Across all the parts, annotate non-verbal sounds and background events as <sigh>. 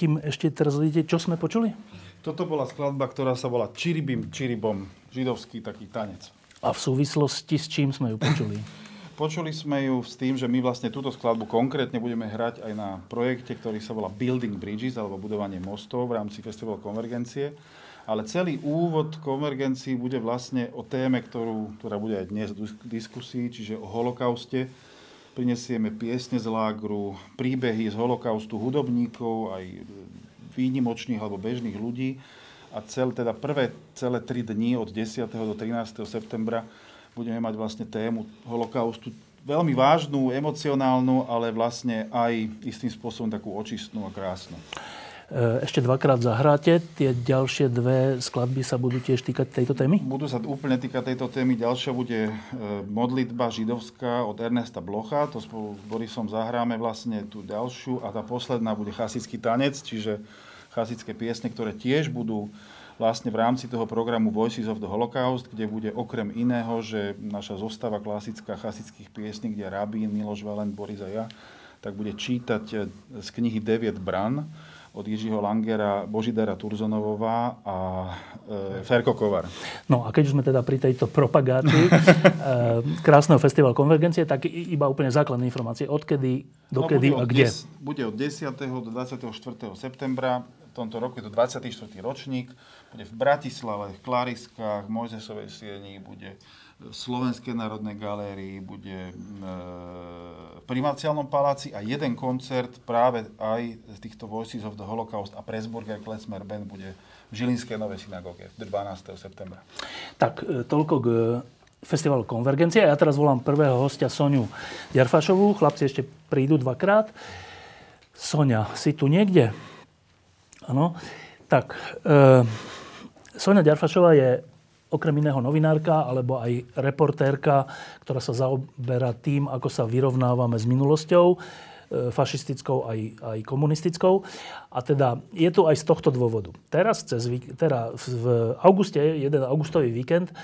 Kým ešte teraz vidíte, čo sme počuli? Toto bola skladba, ktorá sa volá Čiribim, Čiribom, židovský taký tanec. A v súvislosti s čím sme ju počuli? <laughs> Počuli sme ju s tým, že my vlastne túto skladbu konkrétne budeme hrať aj na projekte, ktorý sa volá Building Bridges, alebo budovanie mostov v rámci Festival Konvergencie. Ale celý úvod konvergencii bude vlastne o téme, ktorú, ktorá bude aj dnes v diskusii, čiže o holokauste, prinesieme piesne z lágru, príbehy z holokaustu hudobníkov, aj výnimočných alebo bežných ľudí. A cel, teda prvé celé tri dni od 10. do 13. septembra budeme mať vlastne tému holokaustu veľmi vážnu, emocionálnu, ale vlastne aj istým spôsobom takú očistnú a krásnu. E, ešte dvakrát zahráte. Tie ďalšie dve skladby sa budú tiež týkať tejto témy? Budú sa úplne týkať tejto témy. Ďalšia bude e, modlitba židovská od Ernesta Blocha. To spolu s Borisom zahráme vlastne tú ďalšiu. A tá posledná bude chasický tanec, čiže chasické piesne, ktoré tiež budú vlastne v rámci toho programu Voices of the Holocaust, kde bude okrem iného, že naša zostava klasická chasických piesní, kde Rabín, Miloš Valent, Boris a ja, tak bude čítať e, z knihy Deviet Bran od Jiřího Langera, Božidara Turzonovová a e, Ferko Kovar. No a keď už sme teda pri tejto propagácii <laughs> e, krásneho festivalu Konvergencie, tak iba úplne základné informácie. Odkedy, dokedy no, a kde? Des, bude od 10. do 24. septembra. V tomto roku je to 24. ročník. Bude v Bratislave, v Klariskách, Mojzesovej sieni, bude v Slovenskej národnej galérii, bude v Primáciálnom paláci a jeden koncert práve aj z týchto Voices of the Holocaust a Pressburger Klezmer Band bude v Žilinskej Novej synagóge 12. septembra. Tak, e, toľko k e, festivalu Konvergencia. Ja teraz volám prvého hostia Soniu Ďarfašovú. Chlapci ešte prídu dvakrát. Sonia, si tu niekde? Áno. Tak, e, Sonia Ďarfašová je okrem iného novinárka alebo aj reportérka, ktorá sa zaoberá tým, ako sa vyrovnávame s minulosťou, e, fašistickou aj, aj komunistickou. A teda je tu aj z tohto dôvodu. Teraz, cez, teda v auguste, jeden augustový víkend,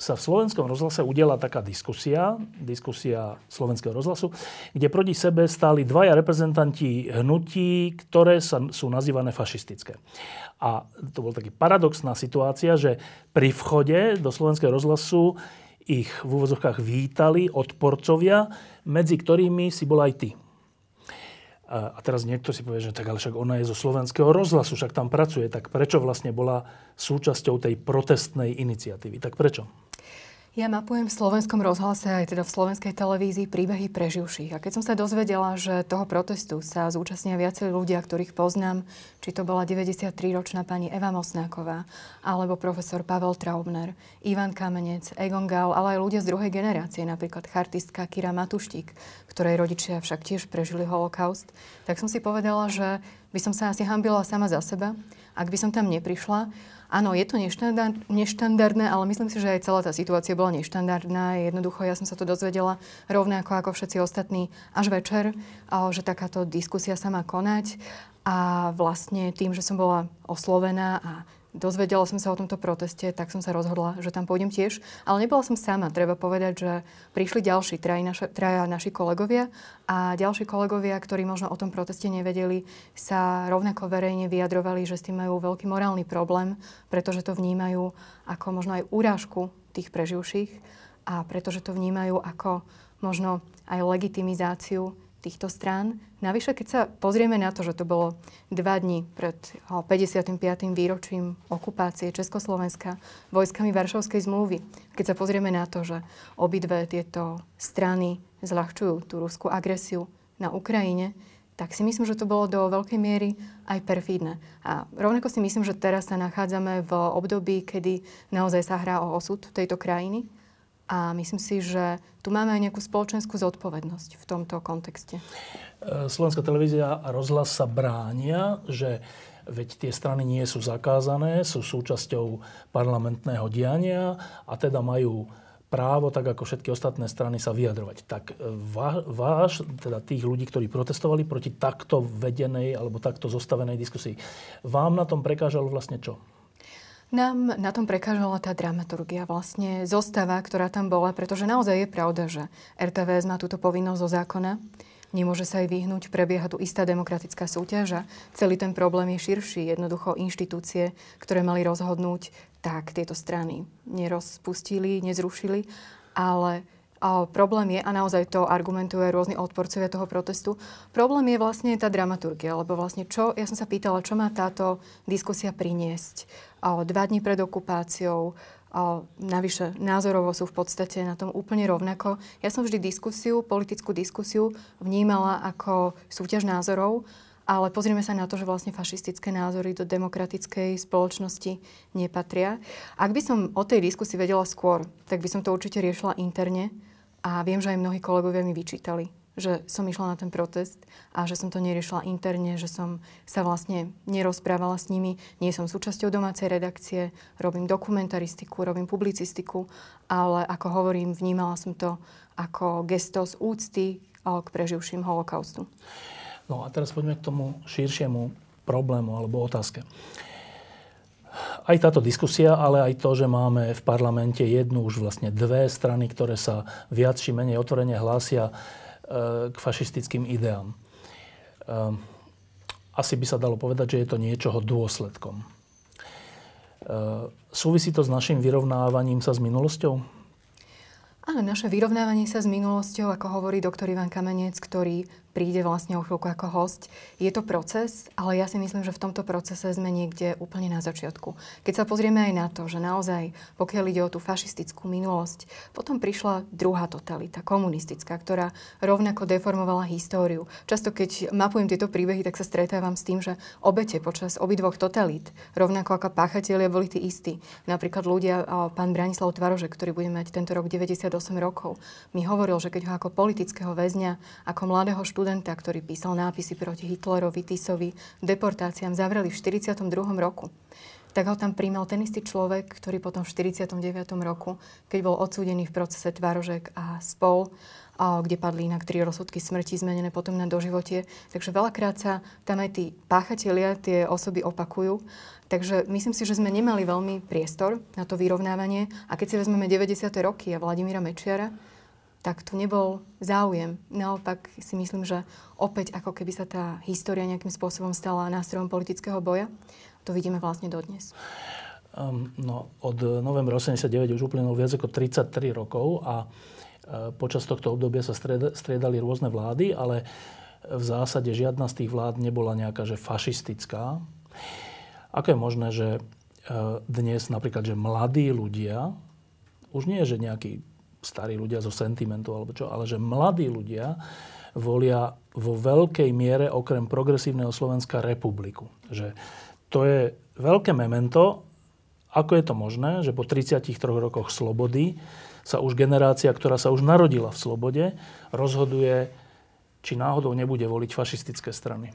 sa v slovenskom rozhlase udiela taká diskusia, diskusia slovenského rozhlasu, kde proti sebe stáli dvaja reprezentanti hnutí, ktoré sa, sú nazývané fašistické. A to bol taký paradoxná situácia, že pri vchode do slovenského rozhlasu ich v úvozovkách vítali odporcovia, medzi ktorými si bol aj ty. A teraz niekto si povie, že tak ale však ona je zo slovenského rozhlasu, však tam pracuje, tak prečo vlastne bola súčasťou tej protestnej iniciatívy? Tak prečo? Ja mapujem v slovenskom rozhlase aj teda v slovenskej televízii príbehy preživších. A keď som sa dozvedela, že toho protestu sa zúčastnia viacerí ľudia, ktorých poznám, či to bola 93-ročná pani Eva Mosnáková, alebo profesor Pavel Traubner, Ivan Kamenec, Egon Gál, ale aj ľudia z druhej generácie, napríklad chartistka Kira Matuštík, ktorej rodičia však tiež prežili holokaust, tak som si povedala, že by som sa asi hambila sama za seba, ak by som tam neprišla Áno, je to neštandard, neštandardné, ale myslím si, že aj celá tá situácia bola neštandardná. Jednoducho, ja som sa to dozvedela rovnako ako všetci ostatní až večer, že takáto diskusia sa má konať. A vlastne tým, že som bola oslovená a dozvedela som sa o tomto proteste, tak som sa rozhodla, že tam pôjdem tiež. Ale nebola som sama. Treba povedať, že prišli ďalší traja, naša, traja naši kolegovia a ďalší kolegovia, ktorí možno o tom proteste nevedeli, sa rovnako verejne vyjadrovali, že s tým majú veľký morálny problém, pretože to vnímajú ako možno aj úrážku tých preživších a pretože to vnímajú ako možno aj legitimizáciu týchto strán. Navyše, keď sa pozrieme na to, že to bolo dva dni pred 55. výročím okupácie Československa vojskami Varšavskej zmluvy, keď sa pozrieme na to, že obidve tieto strany zľahčujú tú ruskú agresiu na Ukrajine, tak si myslím, že to bolo do veľkej miery aj perfídne. A rovnako si myslím, že teraz sa nachádzame v období, kedy naozaj sa hrá o osud tejto krajiny a myslím si, že tu máme aj nejakú spoločenskú zodpovednosť v tomto kontexte. E, Slovenská televízia a rozhlas sa bránia, že veď tie strany nie sú zakázané, sú súčasťou parlamentného diania a teda majú právo, tak ako všetky ostatné strany, sa vyjadrovať. Tak e, váš, teda tých ľudí, ktorí protestovali proti takto vedenej alebo takto zostavenej diskusii, vám na tom prekážalo vlastne čo? Nám na tom prekážala tá dramaturgia, vlastne zostava, ktorá tam bola, pretože naozaj je pravda, že RTVS má túto povinnosť zo zákona. Nemôže sa aj vyhnúť, prebieha tu istá demokratická súťaž a celý ten problém je širší. Jednoducho inštitúcie, ktoré mali rozhodnúť, tak tieto strany nerozpustili, nezrušili, ale a problém je, a naozaj to argumentuje rôzni odporcovia toho protestu, problém je vlastne tá dramaturgia, lebo vlastne čo, ja som sa pýtala, čo má táto diskusia priniesť dva dní pred okupáciou, navyše názorovo sú v podstate na tom úplne rovnako. Ja som vždy diskusiu, politickú diskusiu vnímala ako súťaž názorov, ale pozrieme sa na to, že vlastne fašistické názory do demokratickej spoločnosti nepatria. Ak by som o tej diskusii vedela skôr, tak by som to určite riešila interne a viem, že aj mnohí kolegovia mi vyčítali, že som išla na ten protest a že som to neriešila interne, že som sa vlastne nerozprávala s nimi. Nie som súčasťou domácej redakcie, robím dokumentaristiku, robím publicistiku, ale ako hovorím, vnímala som to ako gesto z úcty k preživším holokaustu. No a teraz poďme k tomu širšiemu problému alebo otázke aj táto diskusia, ale aj to, že máme v parlamente jednu, už vlastne dve strany, ktoré sa viac či menej otvorene hlásia e, k fašistickým ideám. E, asi by sa dalo povedať, že je to niečoho dôsledkom. E, súvisí to s našim vyrovnávaním sa s minulosťou? Áno, naše vyrovnávanie sa s minulosťou, ako hovorí doktor Ivan Kamenec, ktorý príde vlastne o chvíľku ako host. Je to proces, ale ja si myslím, že v tomto procese sme niekde úplne na začiatku. Keď sa pozrieme aj na to, že naozaj, pokiaľ ide o tú fašistickú minulosť, potom prišla druhá totalita, komunistická, ktorá rovnako deformovala históriu. Často, keď mapujem tieto príbehy, tak sa stretávam s tým, že obete počas obidvoch totalít, rovnako ako páchatelia, boli tí istí. Napríklad ľudia, pán Branislav Tvarožek, ktorý bude mať tento rok 98 rokov, mi hovoril, že keď ho ako politického väzňa, ako mladého študenta študenta, ktorý písal nápisy proti Hitlerovi, Tisovi, deportáciám, zavreli v 42. roku. Tak ho tam príjmal ten istý človek, ktorý potom v 49. roku, keď bol odsúdený v procese Tvarožek a spol, kde padli inak tri rozsudky smrti zmenené potom na doživotie. Takže veľakrát sa tam aj tí páchatelia, tie osoby opakujú. Takže myslím si, že sme nemali veľmi priestor na to vyrovnávanie. A keď si vezmeme 90. roky a Vladimíra Mečiara, tak tu nebol záujem. Naopak si myslím, že opäť ako keby sa tá história nejakým spôsobom stala nástrojom politického boja. To vidíme vlastne dodnes. Um, no, od novembra 89 už uplynulo viac ako 33 rokov a uh, počas tohto obdobia sa striedali rôzne vlády, ale v zásade žiadna z tých vlád nebola nejaká že fašistická. Ako je možné, že e, dnes napríklad, že mladí ľudia, už nie je, že nejakí starí ľudia zo sentimentu alebo čo, ale že mladí ľudia volia vo veľkej miere okrem progresívneho Slovenska republiku. Že to je veľké memento, ako je to možné, že po 33 rokoch slobody sa už generácia, ktorá sa už narodila v slobode, rozhoduje či náhodou nebude voliť fašistické strany.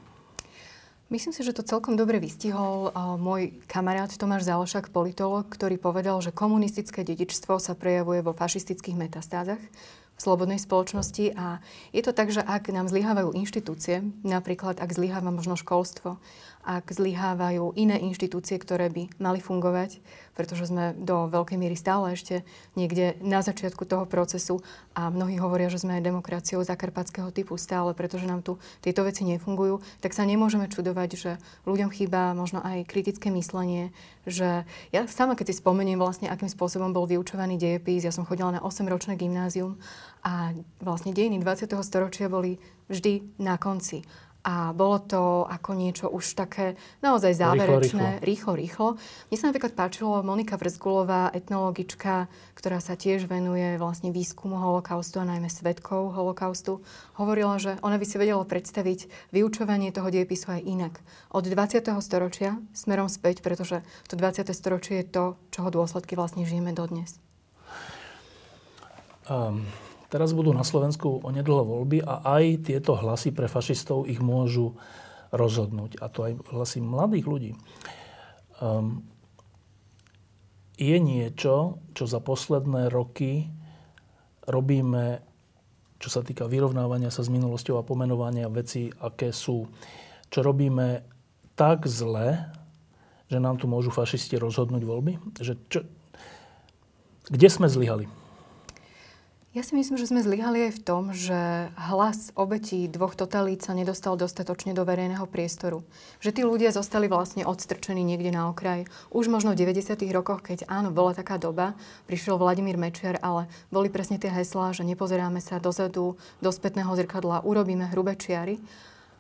Myslím si, že to celkom dobre vystihol môj kamarát Tomáš Zálošak, politolog, ktorý povedal, že komunistické dedičstvo sa prejavuje vo fašistických metastázach v slobodnej spoločnosti a je to tak, že ak nám zlyhávajú inštitúcie, napríklad ak zlyháva možno školstvo, ak zlyhávajú iné inštitúcie, ktoré by mali fungovať, pretože sme do veľkej miery stále ešte niekde na začiatku toho procesu a mnohí hovoria, že sme aj demokraciou zakarpatského typu stále, pretože nám tu tieto veci nefungujú, tak sa nemôžeme čudovať, že ľuďom chýba možno aj kritické myslenie, že ja sama, keď si spomeniem vlastne, akým spôsobom bol vyučovaný dejepis, ja som chodila na 8-ročné gymnázium a vlastne dejiny 20. storočia boli vždy na konci. A bolo to ako niečo už také naozaj záverečné, rýchlo, rýchlo. Mne sa napríklad páčilo Monika Vrzgulová, etnologička, ktorá sa tiež venuje vlastne výskumu holokaustu a najmä svetkov holokaustu. Hovorila, že ona by si vedela predstaviť vyučovanie toho diepisu aj inak. Od 20. storočia smerom späť, pretože to 20. storočie je to, čoho dôsledky vlastne žijeme dodnes. Um, Teraz budú na Slovensku onedlho voľby a aj tieto hlasy pre fašistov ich môžu rozhodnúť. A to aj hlasy mladých ľudí. Um, je niečo, čo za posledné roky robíme, čo sa týka vyrovnávania sa s minulosťou a pomenovania veci, aké sú. Čo robíme tak zle, že nám tu môžu fašisti rozhodnúť voľby? Že čo, kde sme zlyhali? Ja si myslím, že sme zlyhali aj v tom, že hlas obetí dvoch totalít sa nedostal dostatočne do verejného priestoru. Že tí ľudia zostali vlastne odstrčení niekde na okraj. Už možno v 90. rokoch, keď áno, bola taká doba, prišiel Vladimír Mečiar, ale boli presne tie heslá, že nepozeráme sa dozadu, do spätného zrkadla, urobíme hrubé čiary.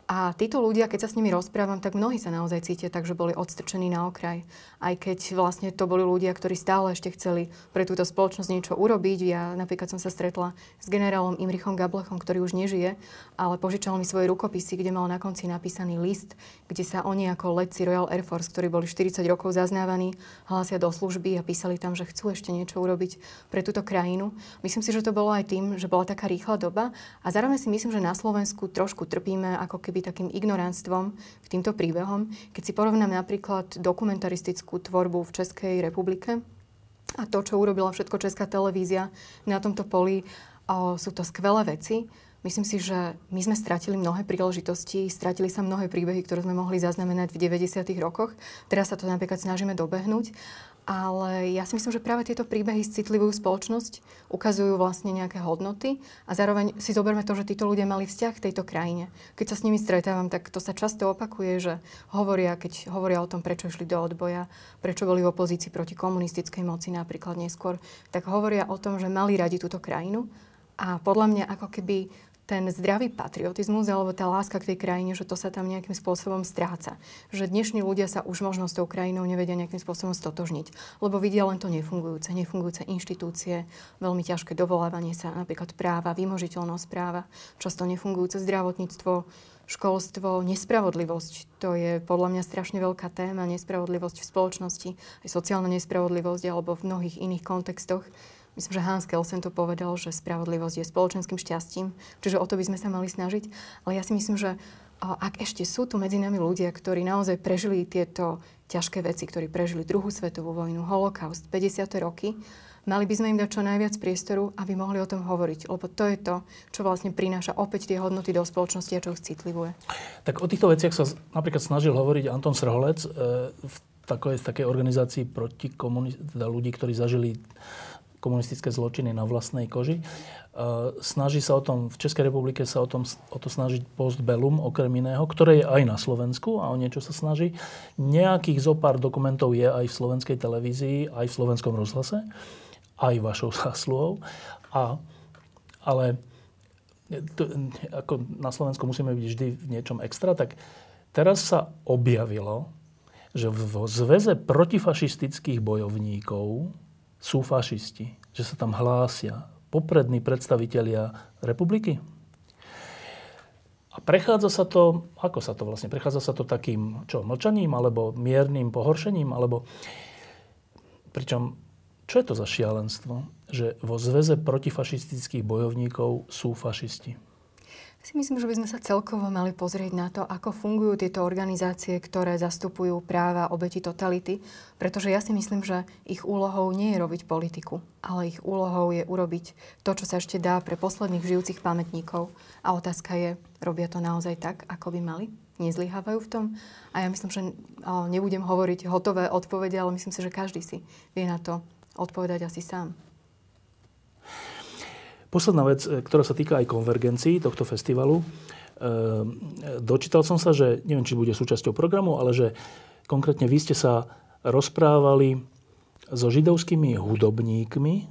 A títo ľudia, keď sa s nimi rozprávam, tak mnohí sa naozaj cítia tak, že boli odstrčení na okraj. Aj keď vlastne to boli ľudia, ktorí stále ešte chceli pre túto spoločnosť niečo urobiť. Ja napríklad som sa stretla s generálom Imrichom Gablechom, ktorý už nežije, ale požičal mi svoje rukopisy, kde mal na konci napísaný list, kde sa oni ako letci Royal Air Force, ktorí boli 40 rokov zaznávaní, hlásia do služby a písali tam, že chcú ešte niečo urobiť pre túto krajinu. Myslím si, že to bolo aj tým, že bola taká rýchla doba a zároveň si myslím, že na Slovensku trošku trpíme ako keby byť takým ignorantstvom k týmto príbehom. Keď si porovnám napríklad dokumentaristickú tvorbu v Českej republike a to, čo urobila všetko Česká televízia na tomto poli, sú to skvelé veci. Myslím si, že my sme stratili mnohé príležitosti, stratili sa mnohé príbehy, ktoré sme mohli zaznamenať v 90. rokoch. Teraz sa to napríklad snažíme dobehnúť. Ale ja si myslím, že práve tieto príbehy citlivujú spoločnosť, ukazujú vlastne nejaké hodnoty a zároveň si zoberme to, že títo ľudia mali vzťah k tejto krajine. Keď sa s nimi stretávam, tak to sa často opakuje, že hovoria, keď hovoria o tom, prečo išli do odboja, prečo boli v opozícii proti komunistickej moci napríklad neskôr, tak hovoria o tom, že mali radi túto krajinu a podľa mňa ako keby ten zdravý patriotizmus alebo tá láska k tej krajine, že to sa tam nejakým spôsobom stráca. Že dnešní ľudia sa už možno s tou krajinou nevedia nejakým spôsobom stotožniť, lebo vidia len to nefungujúce, nefungujúce inštitúcie, veľmi ťažké dovolávanie sa, napríklad práva, vymožiteľnosť práva, často nefungujúce zdravotníctvo, školstvo, nespravodlivosť. To je podľa mňa strašne veľká téma, nespravodlivosť v spoločnosti, aj sociálna nespravodlivosť alebo v mnohých iných kontextoch Myslím, že Hans Kelsen to povedal, že spravodlivosť je spoločenským šťastím, čiže o to by sme sa mali snažiť. Ale ja si myslím, že ak ešte sú tu medzi nami ľudia, ktorí naozaj prežili tieto ťažké veci, ktorí prežili druhú svetovú vojnu, holokaust, 50. roky, mali by sme im dať čo najviac priestoru, aby mohli o tom hovoriť. Lebo to je to, čo vlastne prináša opäť tie hodnoty do spoločnosti a čo ich citlivuje. Tak o týchto veciach sa napríklad snažil hovoriť Anton Srholec e, v takej, takej organizácii proti komunist- teda ľudí, ktorí zažili komunistické zločiny na vlastnej koži. E, snaží sa o tom, v Českej republike sa o, tom, o to snažiť postbellum, okrem iného, ktoré je aj na Slovensku a o niečo sa snaží. Nejakých zo pár dokumentov je aj v slovenskej televízii, aj v slovenskom rozhlase, aj vašou <laughs> zásluhou. A, ale to, ako na Slovensku musíme byť vždy v niečom extra, tak teraz sa objavilo, že v zväze protifašistických bojovníkov sú fašisti. Že sa tam hlásia poprední predstavitelia republiky. A prechádza sa to, ako sa to vlastne, prechádza sa to takým, čo, mlčaním, alebo miernym pohoršením, alebo pričom, čo je to za šialenstvo, že vo zväze protifašistických bojovníkov sú fašisti? Si myslím, že by sme sa celkovo mali pozrieť na to, ako fungujú tieto organizácie, ktoré zastupujú práva obeti totality, pretože ja si myslím, že ich úlohou nie je robiť politiku, ale ich úlohou je urobiť to, čo sa ešte dá pre posledných žijúcich pamätníkov. A otázka je, robia to naozaj tak, ako by mali? Nezlyhávajú v tom? A ja myslím, že nebudem hovoriť hotové odpovede, ale myslím si, že každý si vie na to odpovedať asi sám. Posledná vec, e, ktorá sa týka aj konvergencií tohto festivalu. E, dočítal som sa, že neviem, či bude súčasťou programu, ale že konkrétne vy ste sa rozprávali so židovskými hudobníkmi, e,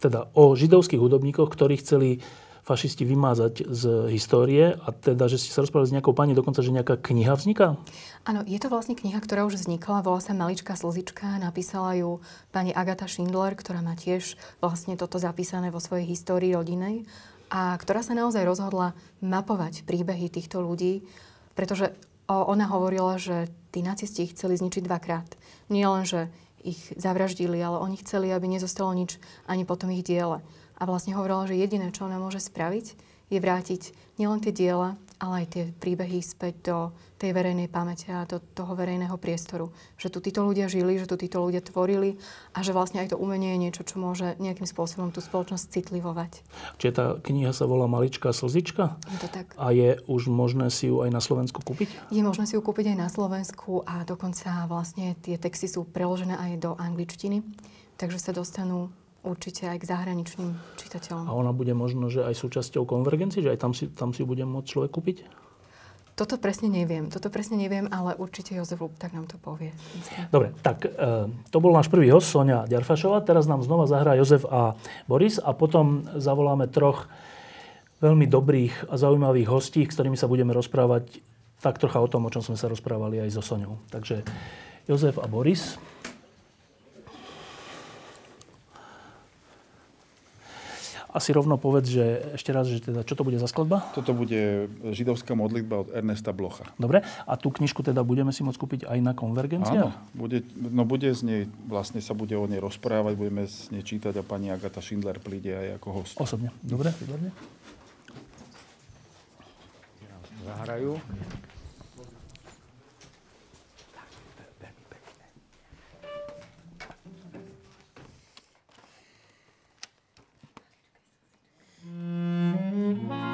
teda o židovských hudobníkoch, ktorí chceli fašisti vymázať z histórie a teda, že ste sa rozprávali s nejakou pani, dokonca, že nejaká kniha vzniká? Áno, je to vlastne kniha, ktorá už vznikla, volá sa Maličká slzička, napísala ju pani Agata Schindler, ktorá má tiež vlastne toto zapísané vo svojej histórii rodinej a ktorá sa naozaj rozhodla mapovať príbehy týchto ľudí, pretože ona hovorila, že tí nacisti ich chceli zničiť dvakrát. Nie len, že ich zavraždili, ale oni chceli, aby nezostalo nič ani potom ich diele a vlastne hovorila, že jediné, čo ona môže spraviť, je vrátiť nielen tie diela, ale aj tie príbehy späť do tej verejnej pamäte a do toho verejného priestoru. Že tu títo ľudia žili, že tu títo ľudia tvorili a že vlastne aj to umenie je niečo, čo môže nejakým spôsobom tú spoločnosť citlivovať. Čiže tá kniha sa volá Maličká slzička? Je to tak. A je už možné si ju aj na Slovensku kúpiť? Je možné si ju kúpiť aj na Slovensku a dokonca vlastne tie texty sú preložené aj do angličtiny, takže sa dostanú určite aj k zahraničným čitateľom. A ona bude možno, že aj súčasťou konvergencie, že aj tam si, tam si bude môcť človek kúpiť? Toto presne neviem. Toto presne neviem, ale určite Jozef tak nám to povie. Myslím. Dobre, tak e, to bol náš prvý host, Sonia Ďarfašová. Teraz nám znova zahrá Jozef a Boris a potom zavoláme troch veľmi dobrých a zaujímavých hostí, s ktorými sa budeme rozprávať tak trocha o tom, o čom sme sa rozprávali aj so Soňou. Takže Jozef a Boris. Asi rovno povedz, že ešte raz, že teda, čo to bude za skladba? Toto bude židovská modlitba od Ernesta Blocha. Dobre, a tú knižku teda budeme si môcť kúpiť aj na konvergencii? Áno, bude, no bude z nej, vlastne sa bude o nej rozprávať, budeme z nej čítať a pani Agata Schindler príde aj ako host. Osobne, dobre, výborne. Zahrajú. Mm-hmm.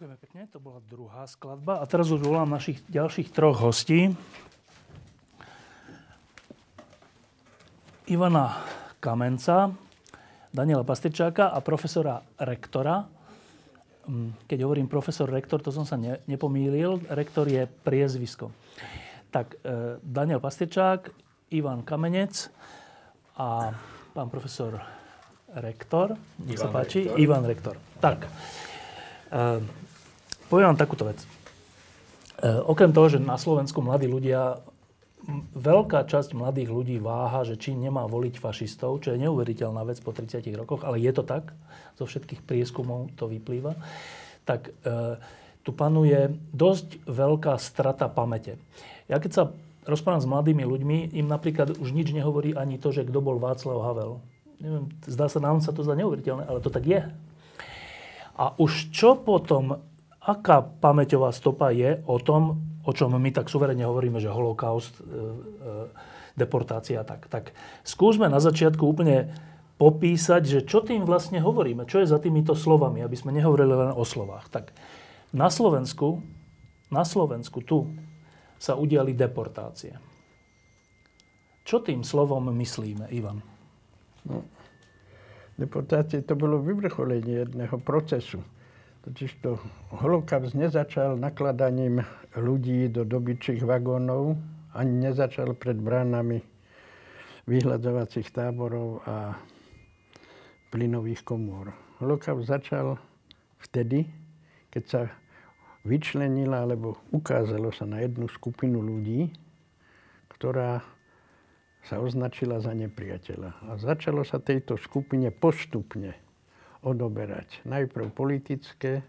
Ďakujeme pekne, to bola druhá skladba. A teraz už volám našich ďalších troch hostí. Ivana Kamenca, Daniela Pastričáka a profesora rektora. Mm, keď hovorím profesor rektor, to som sa ne, nepomýlil. Rektor je priezvisko. Tak, e, Daniel Pastričák, Ivan Kamenec a pán profesor rektor. Nech sa páči. Rektor. Ivan rektor. Tak. Uh, poviem vám takúto vec. Uh, okrem toho, že na Slovensku mladí ľudia, veľká časť mladých ľudí váha, že či nemá voliť fašistov, čo je neuveriteľná vec po 30 rokoch, ale je to tak, zo všetkých prieskumov to vyplýva, tak uh, tu panuje dosť veľká strata pamäte. Ja keď sa rozprávam s mladými ľuďmi, im napríklad už nič nehovorí ani to, že kto bol Václav Havel. Neviem, zdá sa, nám sa to zdá neuveriteľné, ale to tak je. A už čo potom, aká pamäťová stopa je o tom, o čom my tak suverene hovoríme, že holokaust, e, e, deportácia, tak, tak skúsme na začiatku úplne popísať, že čo tým vlastne hovoríme, čo je za týmito slovami, aby sme nehovorili len o slovách. Tak na Slovensku, na Slovensku tu sa udiali deportácie. Čo tým slovom myslíme, Ivan? No, deportácie to bolo vyvrcholenie jedného procesu. Totiž to holokaust nezačal nakladaním ľudí do dobyčích vagónov, ani nezačal pred bránami vyhľadzovacích táborov a plynových komôr. Holokaust začal vtedy, keď sa vyčlenila, alebo ukázalo sa na jednu skupinu ľudí, ktorá sa označila za nepriateľa. A začalo sa tejto skupine postupne odoberať najprv politické,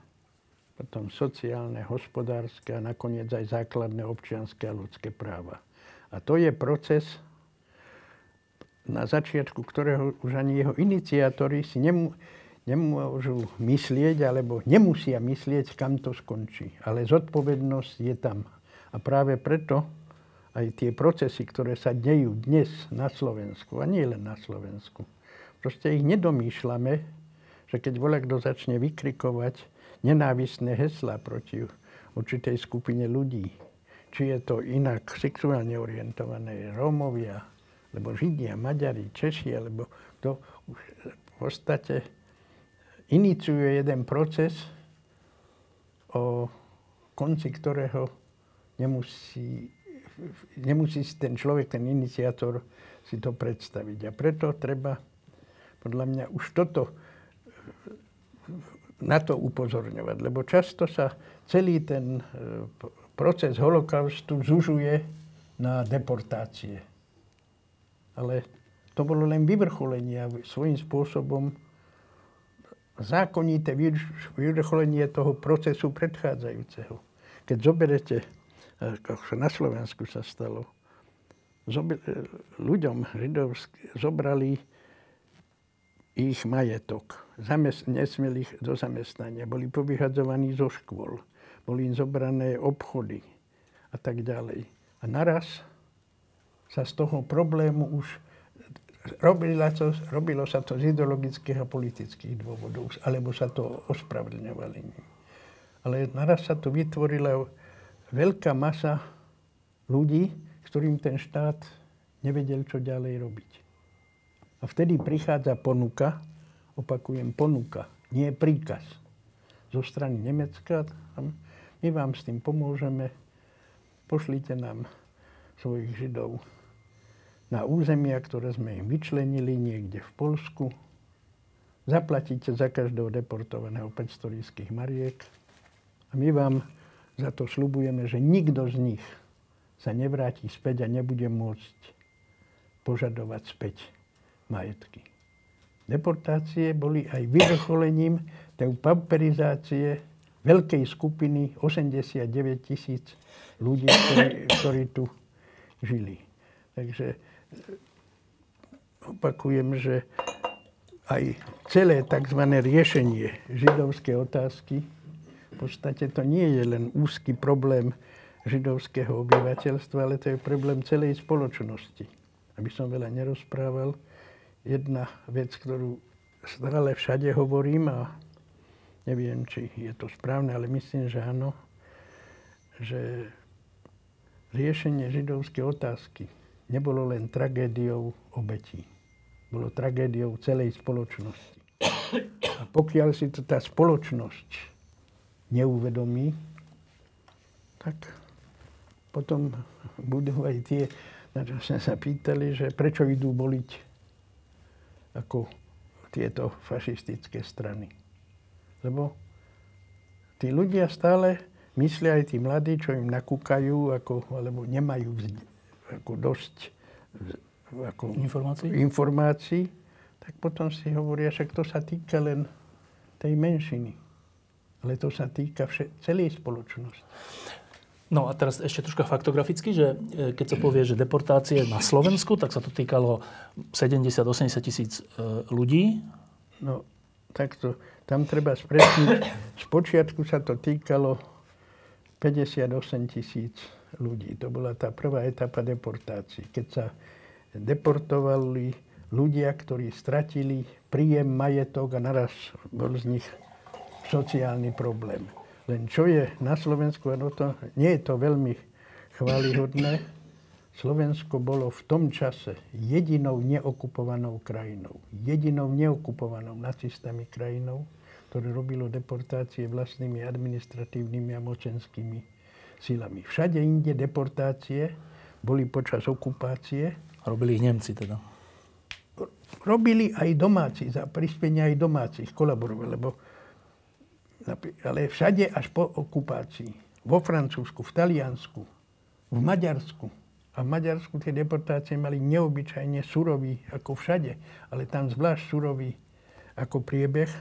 potom sociálne, hospodárske a nakoniec aj základné občianské a ľudské práva. A to je proces, na začiatku ktorého už ani jeho iniciátori si nemú, nemôžu myslieť, alebo nemusia myslieť, kam to skončí. Ale zodpovednosť je tam. A práve preto aj tie procesy, ktoré sa dejú dnes na Slovensku, a nie len na Slovensku. Proste ich nedomýšľame, že keď voľa kto začne vykrikovať nenávistné heslá proti určitej skupine ľudí, či je to inak sexuálne orientované Rómovia, alebo Židia, Maďari, Češi, alebo to už v podstate iniciuje jeden proces, o konci ktorého nemusí nemusí si ten človek, ten iniciátor si to predstaviť. A preto treba, podľa mňa, už toto na to upozorňovať. Lebo často sa celý ten e, proces holokaustu zužuje na deportácie. Ale to bolo len vyvrcholenie a svojím spôsobom zákonité vyvrcholenie toho procesu predchádzajúceho. Keď zoberete ako sa na Slovensku sa stalo. Zob- ľuďom židovským zobrali ich majetok. Zamest- nesmieli ich do zamestnania. Boli povyhadzovaní zo škôl. Boli im zobrané obchody a tak ďalej. A naraz sa z toho problému už robilo, to, robilo sa to z ideologických a politických dôvodov, alebo sa to ospravedlňovali. Ale naraz sa to vytvorilo veľká masa ľudí, s ktorým ten štát nevedel, čo ďalej robiť. A vtedy prichádza ponuka, opakujem ponuka, nie príkaz zo strany Nemecka. My vám s tým pomôžeme, pošlite nám svojich Židov na územia, ktoré sme im vyčlenili niekde v Polsku. Zaplatíte za každého deportovaného 500 ríských mariek a my vám za to slubujeme, že nikto z nich sa nevráti späť a nebude môcť požadovať späť majetky. Deportácie boli aj vyvrcholením tej pauperizácie veľkej skupiny 89 tisíc ľudí, ktorí, ktorí tu žili. Takže e, opakujem, že aj celé tzv. riešenie židovskej otázky podstate to nie je len úzky problém židovského obyvateľstva, ale to je problém celej spoločnosti. Aby som veľa nerozprával, jedna vec, ktorú stále všade hovorím a neviem, či je to správne, ale myslím, že áno, že riešenie židovskej otázky nebolo len tragédiou obetí. Bolo tragédiou celej spoločnosti. A pokiaľ si to tá spoločnosť neuvedomí, tak potom budú aj tie, na čo sme sa pýtali, že prečo idú boliť ako tieto fašistické strany. Lebo tí ľudia stále myslia aj tí mladí, čo im nakúkajú, ako, alebo nemajú ako dosť ako informácií? informácií, tak potom si hovoria, že to sa týka len tej menšiny. Ale to sa týka vše, celej spoločnosti. No a teraz ešte troška faktograficky, že e, keď sa povie, že deportácie na Slovensku, tak sa to týkalo 70-80 tisíc e, ľudí. No, takto. Tam treba spresniť. Spočiatku sa to týkalo 58 tisíc ľudí. To bola tá prvá etapa deportácií. Keď sa deportovali ľudia, ktorí stratili príjem, majetok a naraz bol z nich sociálny problém. Len čo je na Slovensku, no to, nie je to veľmi chválihodné, Slovensko bolo v tom čase jedinou neokupovanou krajinou. Jedinou neokupovanou nacistami krajinou, ktoré robilo deportácie vlastnými administratívnymi a mocenskými silami. Všade inde deportácie boli počas okupácie. Robili ich Nemci teda? Robili aj domáci, za prispenia aj domácich kolaborovali, lebo ale všade až po okupácii. Vo Francúzsku, v Taliansku, v Maďarsku. A v Maďarsku tie deportácie mali neobyčajne surový, ako všade, ale tam zvlášť surový ako priebeh.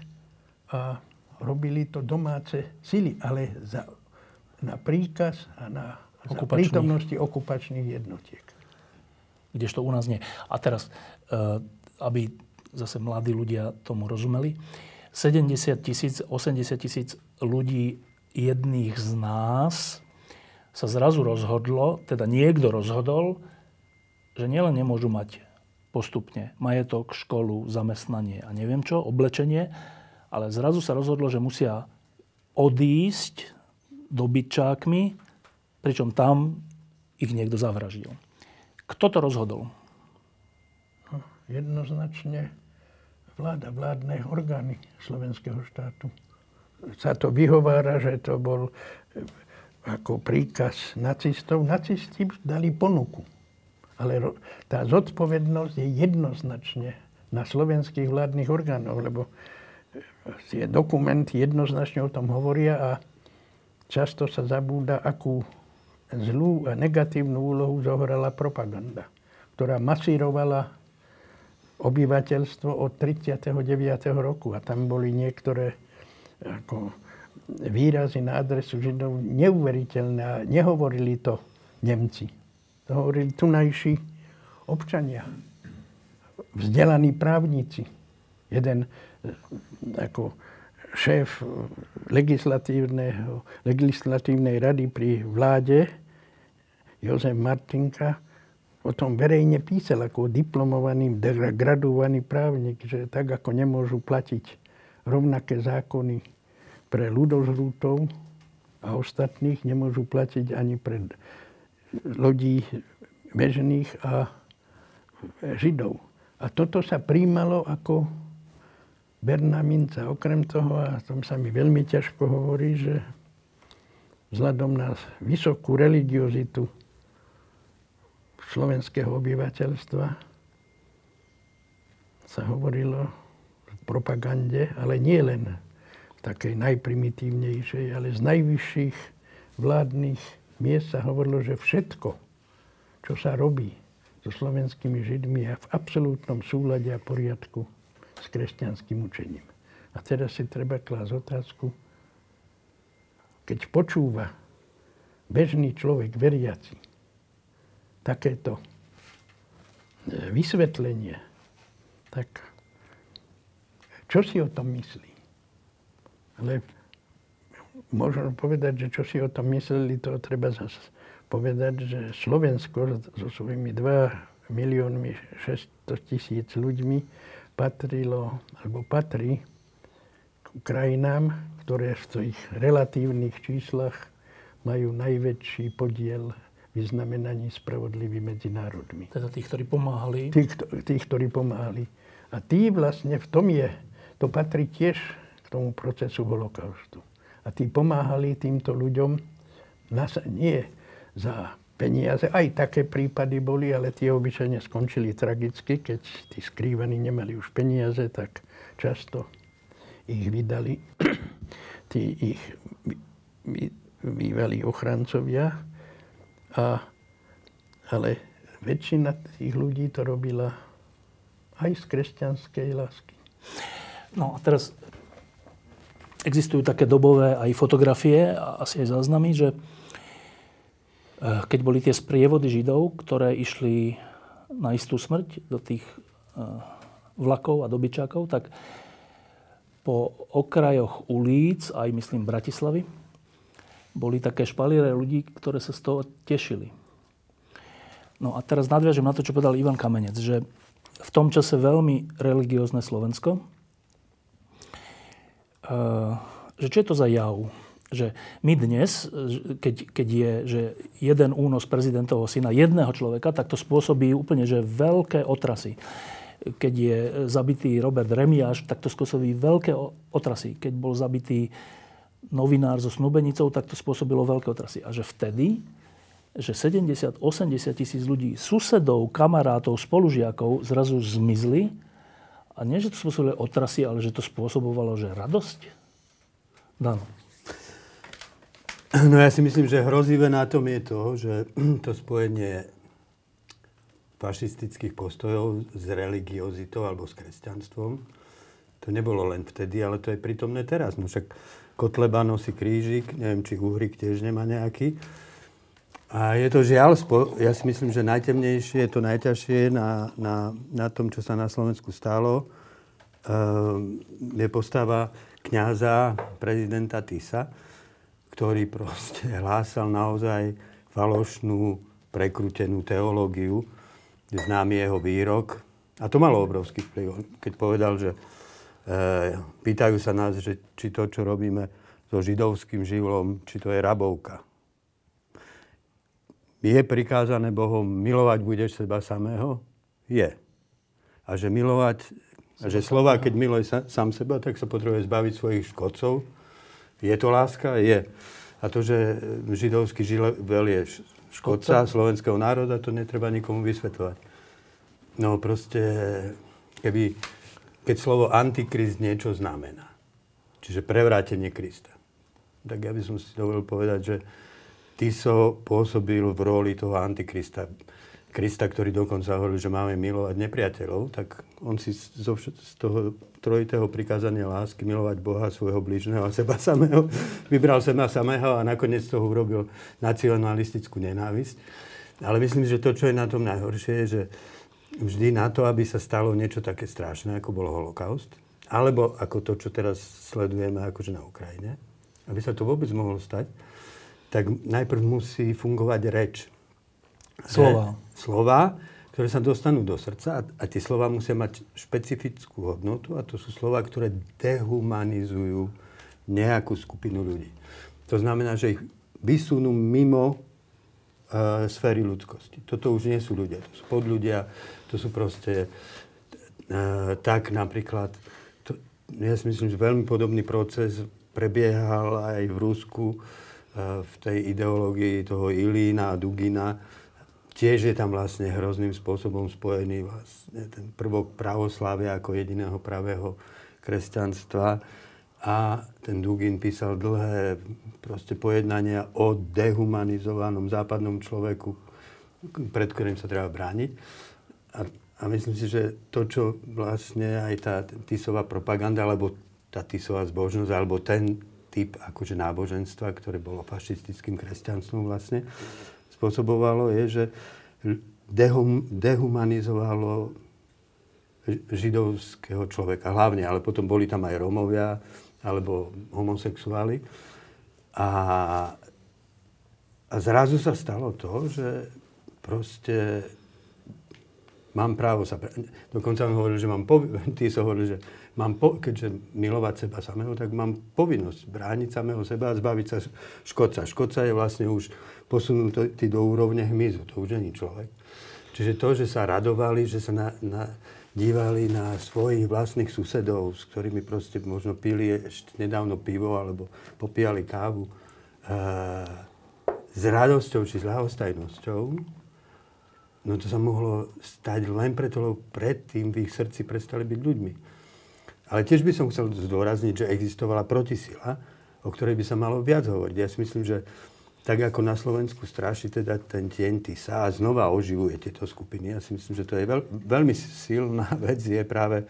A robili to domáce sily, ale za, na príkaz a na za prítomnosti okupačných jednotiek. Kdežto u nás nie. A teraz, eh, aby zase mladí ľudia tomu rozumeli, 70 tisíc, 80 tisíc ľudí jedných z nás sa zrazu rozhodlo, teda niekto rozhodol, že nielen nemôžu mať postupne majetok, školu, zamestnanie a neviem čo, oblečenie, ale zrazu sa rozhodlo, že musia odísť dobytčákmi, pričom tam ich niekto zavraždil. Kto to rozhodol? Jednoznačne vláda, vládne orgány slovenského štátu. Sa to vyhovára, že to bol eh, ako príkaz nacistov. Nacisti dali ponuku. Ale tá zodpovednosť je jednoznačne na slovenských vládnych orgánoch, lebo eh, tie dokumenty jednoznačne o tom hovoria a často sa zabúda, akú zlú a negatívnu úlohu zohrala propaganda, ktorá masírovala obyvateľstvo od 39. roku. A tam boli niektoré ako, výrazy na adresu Židov neuveriteľné. A nehovorili to Nemci. To hovorili tunajší občania. Vzdelaní právnici. Jeden ako šéf legislatívnej rady pri vláde, Jozef Martinka, o tom verejne písal ako diplomovaný, graduovaný právnik, že tak ako nemôžu platiť rovnaké zákony pre ľudozrútov a ostatných, nemôžu platiť ani pre ľudí bežných a židov. A toto sa príjmalo ako Berná minca. Okrem toho, a tom sa mi veľmi ťažko hovorí, že vzhľadom na vysokú religiozitu slovenského obyvateľstva sa hovorilo v propagande, ale nie len takej najprimitívnejšej, ale z najvyšších vládnych miest sa hovorilo, že všetko, čo sa robí so slovenskými Židmi je v absolútnom súlade a poriadku s kresťanským učením. A teraz si treba klásť otázku, keď počúva bežný človek veriaci, takéto vysvetlenie, tak čo si o tom myslí? Ale môžem povedať, že čo si o tom mysleli, to treba zase povedať, že Slovensko so svojimi 2 miliónmi 600 tisíc ľuďmi patrilo, alebo patrí k krajinám, ktoré v tých relatívnych číslach majú najväčší podiel vyznamenaní spravodlivý medzi národmi. Teda tých, ktorí pomáhali. Tých, tých, ktorí pomáhali. A tí vlastne v tom je, to patrí tiež k tomu procesu holokaustu. A tí pomáhali týmto ľuďom nas, nie za peniaze. Aj také prípady boli, ale tie obyčajne skončili tragicky. Keď tí skrývaní nemali už peniaze, tak často ich vydali <clears throat> tí ich bývalí ochrancovia. A, ale väčšina tých ľudí to robila aj z kresťanskej lásky. No a teraz existujú také dobové aj fotografie a asi aj záznamy, že eh, keď boli tie sprievody Židov, ktoré išli na istú smrť do tých eh, vlakov a dobyčákov, tak po okrajoch ulic, aj myslím Bratislavy, boli také špaliere ľudí, ktoré sa z toho tešili. No a teraz nadviažem na to, čo povedal Ivan Kamenec, že v tom čase veľmi religiózne Slovensko, eh, že čo je to za jav? Že my dnes, keď, keď je že jeden únos prezidentovho syna jedného človeka, tak to spôsobí úplne že veľké otrasy. Keď je zabitý Robert Remiáš, tak to spôsobí veľké otrasy. Keď bol zabitý novinár so snúbenicou, tak to spôsobilo veľké otrasy. A že vtedy, že 70-80 tisíc ľudí, susedov, kamarátov, spolužiakov zrazu zmizli a nie, že to spôsobilo otrasy, ale že to spôsobovalo, že radosť? Dano. No ja si myslím, že hrozivé na tom je to, že <clears throat> to spojenie fašistických postojov s religiozitou alebo s kresťanstvom, to nebolo len vtedy, ale to je prítomné teraz. No však Kotleba nosí krížik, neviem, či Uhrik tiež nemá nejaký. A je to žiaľ, ja si myslím, že najtemnejšie, to najťažšie na, na, na tom, čo sa na Slovensku stalo, ehm, je postava kňaza prezidenta Tisa, ktorý proste <laughs> hlásal naozaj falošnú, prekrútenú teológiu. Známy jeho výrok. A to malo obrovský vplyv. Keď povedal, že pýtajú sa nás, že či to, čo robíme so židovským živlom, či to je rabovka. Je prikázané Bohom, milovať budeš seba samého? Je. A že milovať, a že slova, keď miluje sa, sám seba, tak sa potrebuje zbaviť svojich škodcov. Je to láska? Je. A to, že židovský živel je škodca slovenského národa, to netreba nikomu vysvetľovať. No proste, keby keď slovo antikrist niečo znamená. Čiže prevrátenie Krista. Tak ja by som si dovolil povedať, že Tiso pôsobil v roli toho antikrista. Krista, ktorý dokonca hovoril, že máme milovať nepriateľov, tak on si zo, z toho trojitého prikázania lásky milovať Boha, svojho blížneho a seba samého, <laughs> vybral seba samého a nakoniec toho urobil nacionalistickú nenávisť. Ale myslím, že to, čo je na tom najhoršie, je, že vždy na to, aby sa stalo niečo také strašné, ako bol holokaust, alebo ako to, čo teraz sledujeme akože na Ukrajine, aby sa to vôbec mohlo stať, tak najprv musí fungovať reč. Slova. Slova, ktoré sa dostanú do srdca a, a tie slova musia mať špecifickú hodnotu a to sú slova, ktoré dehumanizujú nejakú skupinu ľudí. To znamená, že ich vysunú mimo uh, sféry ľudskosti. Toto už nie sú ľudia, to sú podľudia, to sú proste uh, tak napríklad, to, ja si myslím, že veľmi podobný proces prebiehal aj v Rusku uh, v tej ideológii toho Ilína a Dugina. Tiež je tam vlastne hrozným spôsobom spojený vlastne ten prvok pravoslávia ako jediného pravého kresťanstva. A ten Dugin písal dlhé proste pojednania o dehumanizovanom západnom človeku, pred ktorým sa treba brániť. A, a myslím si, že to, čo vlastne aj tá Tisová propaganda, alebo tá Tisová zbožnosť, alebo ten typ akože náboženstva, ktoré bolo fašistickým kresťanstvom vlastne, spôsobovalo, je, že dehum, dehumanizovalo židovského človeka hlavne, ale potom boli tam aj Romovia alebo homosexuáli. A, a zrazu sa stalo to, že proste mám právo sa... Pre... Dokonca on hovoril, že mám povinnosť, <laughs> ty sa hovoril, že mám po... keďže milovať seba samého, tak mám povinnosť brániť samého seba a zbaviť sa škodca. Škodca je vlastne už posunutý do úrovne hmyzu, to už není človek. Čiže to, že sa radovali, že sa na, na, dívali na svojich vlastných susedov, s ktorými proste možno pili ešte nedávno pivo alebo popíjali kávu, e, s radosťou či s ľahostajnosťou, No to sa mohlo stať len preto, lebo predtým v ich srdci prestali byť ľuďmi. Ale tiež by som chcel zdôrazniť, že existovala protisila, o ktorej by sa malo viac hovoriť. Ja si myslím, že tak ako na Slovensku straší teda ten deň sa a znova oživuje tieto skupiny. Ja si myslím, že to je veľ, veľmi silná <laughs> vec, je práve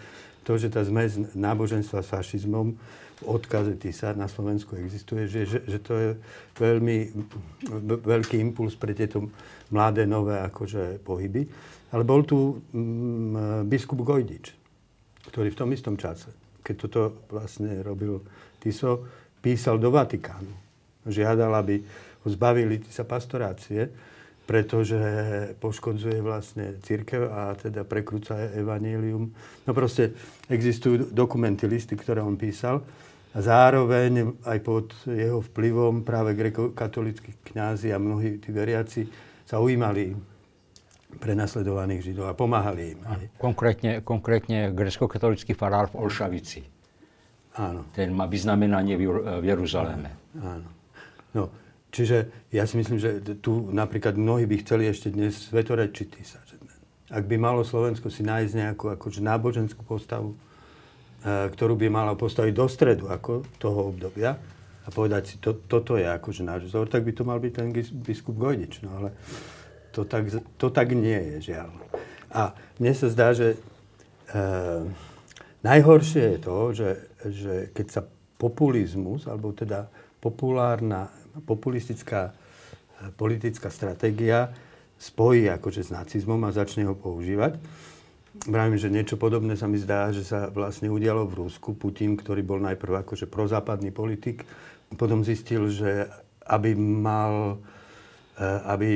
to, že tá zmes náboženstva s fašizmom v odkaze TISA na Slovensku existuje, že, že, že to je veľmi veľký impuls pre tieto mladé, nové akože pohyby. Ale bol tu mm, biskup Gojdič, ktorý v tom istom čase, keď toto vlastne robil Tiso, písal do Vatikánu. Žiadal, aby ho zbavili sa pastorácie, pretože poškodzuje vlastne církev a teda prekrúca evanílium. No proste existujú dokumenty, listy, ktoré on písal. A zároveň aj pod jeho vplyvom práve grekokatolickí kňazi a mnohí tí veriaci sa ujímali prenasledovaných Židov a pomáhali im. Konkrétne, konkrétne grecko-katolický farár v Olšavici. Áno. Ten má vyznamenanie v Jeruzaléme. Áno. No, čiže ja si myslím, že tu napríklad mnohí by chceli ešte dnes svetorečiť sa. Ak by malo Slovensko si nájsť nejakú akože náboženskú postavu, E, ktorú by mala postaviť do stredu ako toho obdobia a povedať si, to, toto je akože náš vzor, tak by to mal byť ten biskup Gojdič. No ale to tak, to tak nie je, žiaľ. A mne sa zdá, že e, najhoršie je to, že, že keď sa populizmus, alebo teda populárna, populistická e, politická stratégia spojí akože s nacizmom a začne ho používať, Vravím, že niečo podobné sa mi zdá, že sa vlastne udialo v Rusku. Putin, ktorý bol najprv akože prozápadný politik, potom zistil, že aby mal, e, aby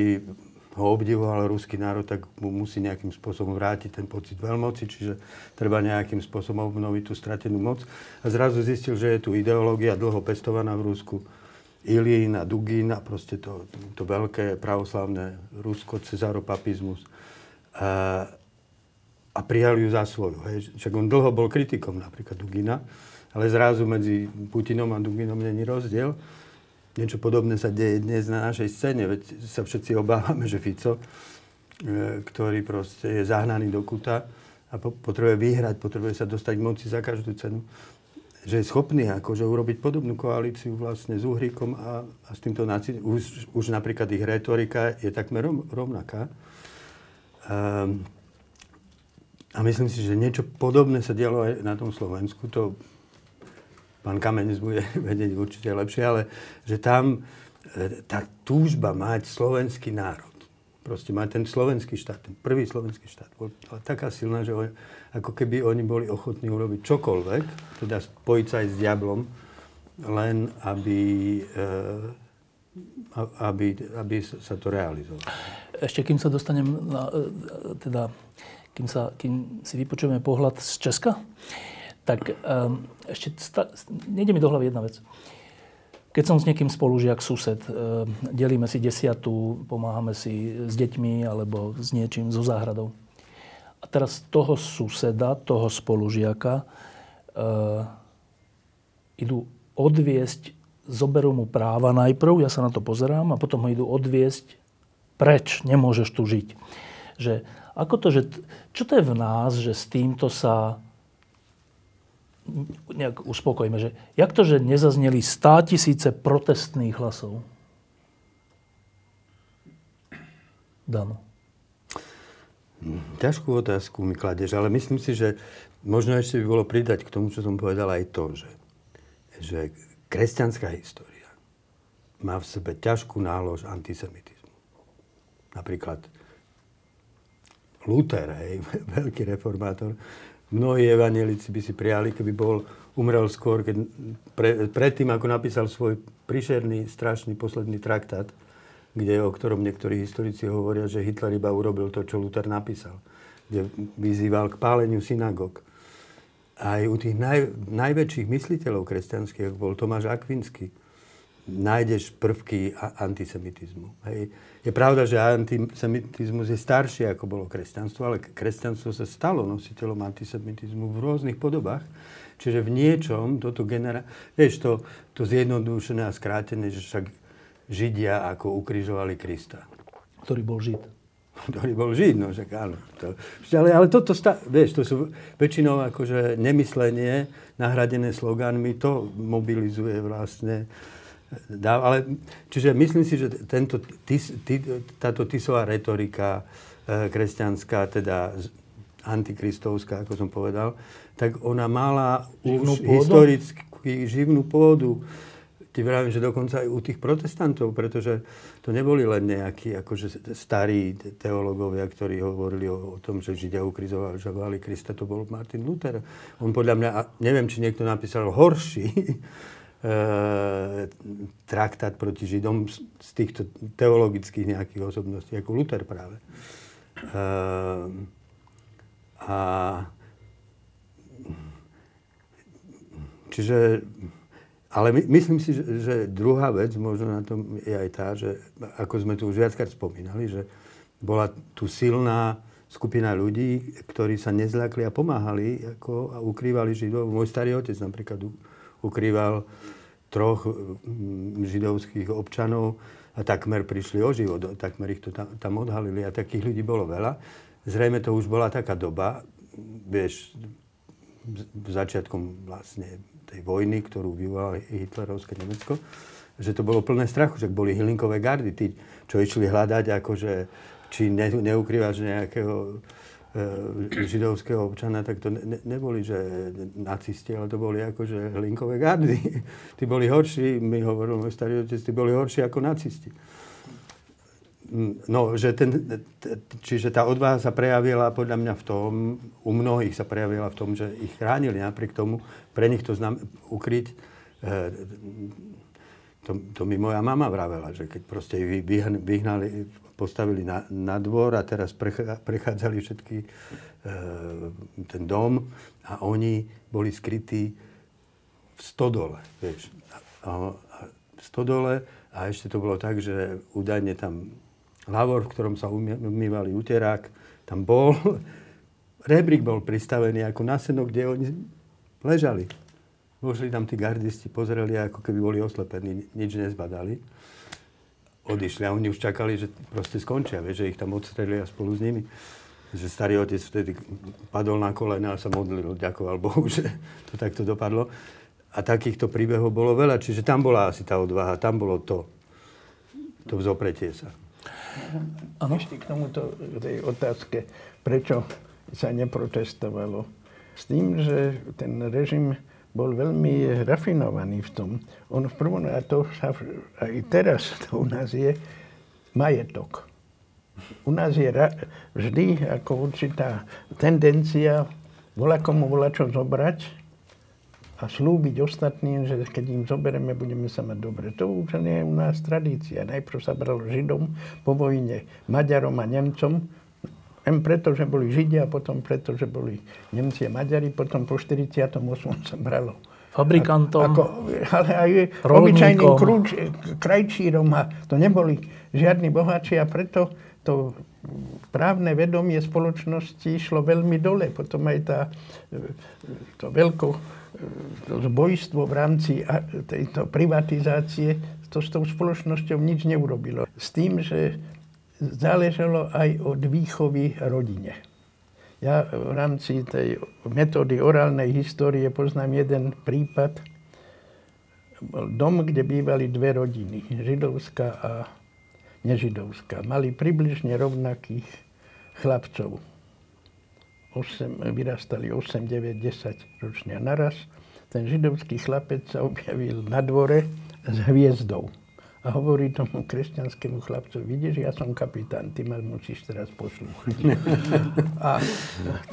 ho obdivoval ruský národ, tak mu musí nejakým spôsobom vrátiť ten pocit veľmoci, čiže treba nejakým spôsobom obnoviť tú stratenú moc. A zrazu zistil, že je tu ideológia dlho pestovaná v Rusku, Ilín a Dugin a proste to, to veľké pravoslavné Rusko, cezaropapizmus. A, a prijali ju za svoju. Hej. Však on dlho bol kritikom napríklad Dugina, ale zrazu medzi Putinom a Duginom není rozdiel. Niečo podobné sa deje dnes na našej scéne, veď sa všetci obávame, že Fico, e, ktorý proste je zahnaný do kuta a potrebuje vyhrať, potrebuje sa dostať k moci za každú cenu, že je schopný akože urobiť podobnú koalíciu vlastne s Uhríkom a, a s týmto nacizmom. Už, už napríklad ich retorika je takmer rovnaká. Um, a myslím si, že niečo podobné sa dialo aj na tom Slovensku. To pán Kamenec bude <laughs> vedieť určite lepšie, ale že tam e, tá túžba mať slovenský národ, proste mať ten slovenský štát, ten prvý slovenský štát, bola taká silná, že ako keby oni boli ochotní urobiť čokoľvek, teda spojiť sa aj s diablom, len aby, e, aby, aby sa to realizovalo. Ešte kým sa dostanem na, e, teda kým, sa, kým si vypočujeme pohľad z Česka, tak um, ešte sta- nejde mi do hlavy jedna vec. Keď som s niekým spolužiak, sused, delíme si desiatu, pomáhame si s deťmi alebo s niečím, so záhradou. A teraz toho suseda, toho spolužiaka uh, idú odviesť, zoberú mu práva najprv, ja sa na to pozerám, a potom ho idú odviesť preč, nemôžeš tu žiť. Že ako to, že, čo to je v nás, že s týmto sa nejak uspokojíme, že jak to, že nezazneli stá tisíce protestných hlasov? Dano. Ťažkú otázku mi kladeš, ale myslím si, že možno ešte by bolo pridať k tomu, čo som povedal aj to, že, že kresťanská história má v sebe ťažkú nálož antisemitizmu. Napríklad Luther, hej, <laughs> veľký reformátor. Mnohí evanielici by si prijali, keby bol, umrel skôr, keď pre, predtým, ako napísal svoj prišerný, strašný posledný traktát, kde, o ktorom niektorí historici hovoria, že Hitler iba urobil to, čo Luther napísal. kde vyzýval k páleniu synagóg. Aj u tých naj, najväčších mysliteľov kresťanských, ako bol Tomáš Akvinsky, nájdeš prvky antisemitizmu. Hej. Je pravda, že antisemitizmus je starší, ako bolo kresťanstvo, ale kresťanstvo sa stalo nositeľom antisemitizmu v rôznych podobách. Čiže v niečom toto genera... Vieš, to, to zjednodušené a skrátené, že však Židia ako ukrižovali Krista. Ktorý bol Žid. Ktorý bol Žid, no však áno. To, ale, ale toto, sta, vieš, to sú väčšinou akože nemyslenie nahradené slogánmi, to mobilizuje vlastne dá, ale, čiže myslím si, že tento, tis, tí, táto tisová retorika e, kresťanská, teda antikristovská, ako som povedal, tak ona mala živnú už pôdu? historicky živnú pôdu. Ty vravím, že dokonca aj u tých protestantov, pretože to neboli len nejakí akože starí teológovia, ktorí hovorili o, o tom, že Židia ukrizovali Krista, to bol Martin Luther. On podľa mňa, neviem, či niekto napísal horší <laughs> E, traktát proti Židom z týchto teologických nejakých osobností, ako Luther práve. E, a čiže, ale my, myslím si, že, že druhá vec možno na tom je aj tá, že ako sme tu už viackrát spomínali, že bola tu silná skupina ľudí, ktorí sa nezľakli a pomáhali ako, a ukrývali Židov. Môj starý otec napríklad ukrýval troch mm, židovských občanov a takmer prišli o život, takmer ich to tam, tam odhalili a takých ľudí bolo veľa. Zrejme to už bola taká doba, vieš, začiatkom vlastne tej vojny, ktorú vyvolalo hitlerovské Nemecko, že to bolo plné strachu, že boli hylinkové gardy, tí, čo išli hľadať, akože, či ne, neukrývaš nejakého E, židovského občana, tak to ne, neboli, že nacisti, ale to boli akože linkové gardy. <laughs> Tí boli horší, mi hovoril môj starý otec, tí boli horší ako nacisti. No, že ten, čiže tá odvaha sa prejavila podľa mňa v tom, u mnohých sa prejavila v tom, že ich chránili napriek tomu, pre nich to znam, ukryť, e, to, to mi moja mama vravela, že keď proste vyhnali postavili na, na dvor a teraz prechádzali všetky e, ten dom a oni boli skrytí v stodole, vieš. A, a stodole a ešte to bolo tak, že údajne tam lavor, v ktorom sa umývali uterák, tam bol, <laughs> rebrík bol pristavený ako na kde oni ležali. Vošli tam tí gardisti, pozreli, ako keby boli oslepení, nič nezbadali odišli a oni už čakali, že proste skončia, vieš, že ich tam odstrelia spolu s nimi. Že starý otec vtedy padol na kolena a sa modlil, ďakoval Bohu, <laughs> že to takto dopadlo. A takýchto príbehov bolo veľa, čiže tam bola asi tá odvaha, tam bolo to, to vzopretie sa. Ano. Ešte k tomuto, tej otázke, prečo sa neprotestovalo. S tým, že ten režim bol veľmi rafinovaný v tom. On v prvom, a to sa aj teraz to u nás je, majetok. U nás je ra, vždy ako určitá tendencia volá komu volá čo zobrať a slúbiť ostatným, že keď im zoberieme, budeme sa mať dobre. To už nie je u nás tradícia. Najprv sa bralo Židom, po vojne Maďarom a Nemcom, len preto, že boli Židia, potom preto, že boli Nemci a Maďari, potom po 48. sa bralo fabrikantom, ako, ale aj obyčajným krúč, krajčírom a to neboli žiadni boháči a preto to právne vedomie spoločnosti išlo veľmi dole. Potom aj tá, to veľko zbojstvo v rámci tejto privatizácie to s tou spoločnosťou nič neurobilo. S tým, že záležalo aj od výchovy rodine. Ja v rámci tej metódy orálnej histórie poznám jeden prípad. Bol dom, kde bývali dve rodiny, židovská a nežidovská. Mali približne rovnakých chlapcov. 8, vyrastali 8, 9, 10 ročne naraz. Ten židovský chlapec sa objavil na dvore s hviezdou a hovorí tomu kresťanskému chlapcovi, vidíš, ja som kapitán, ty ma musíš teraz poslúchať. a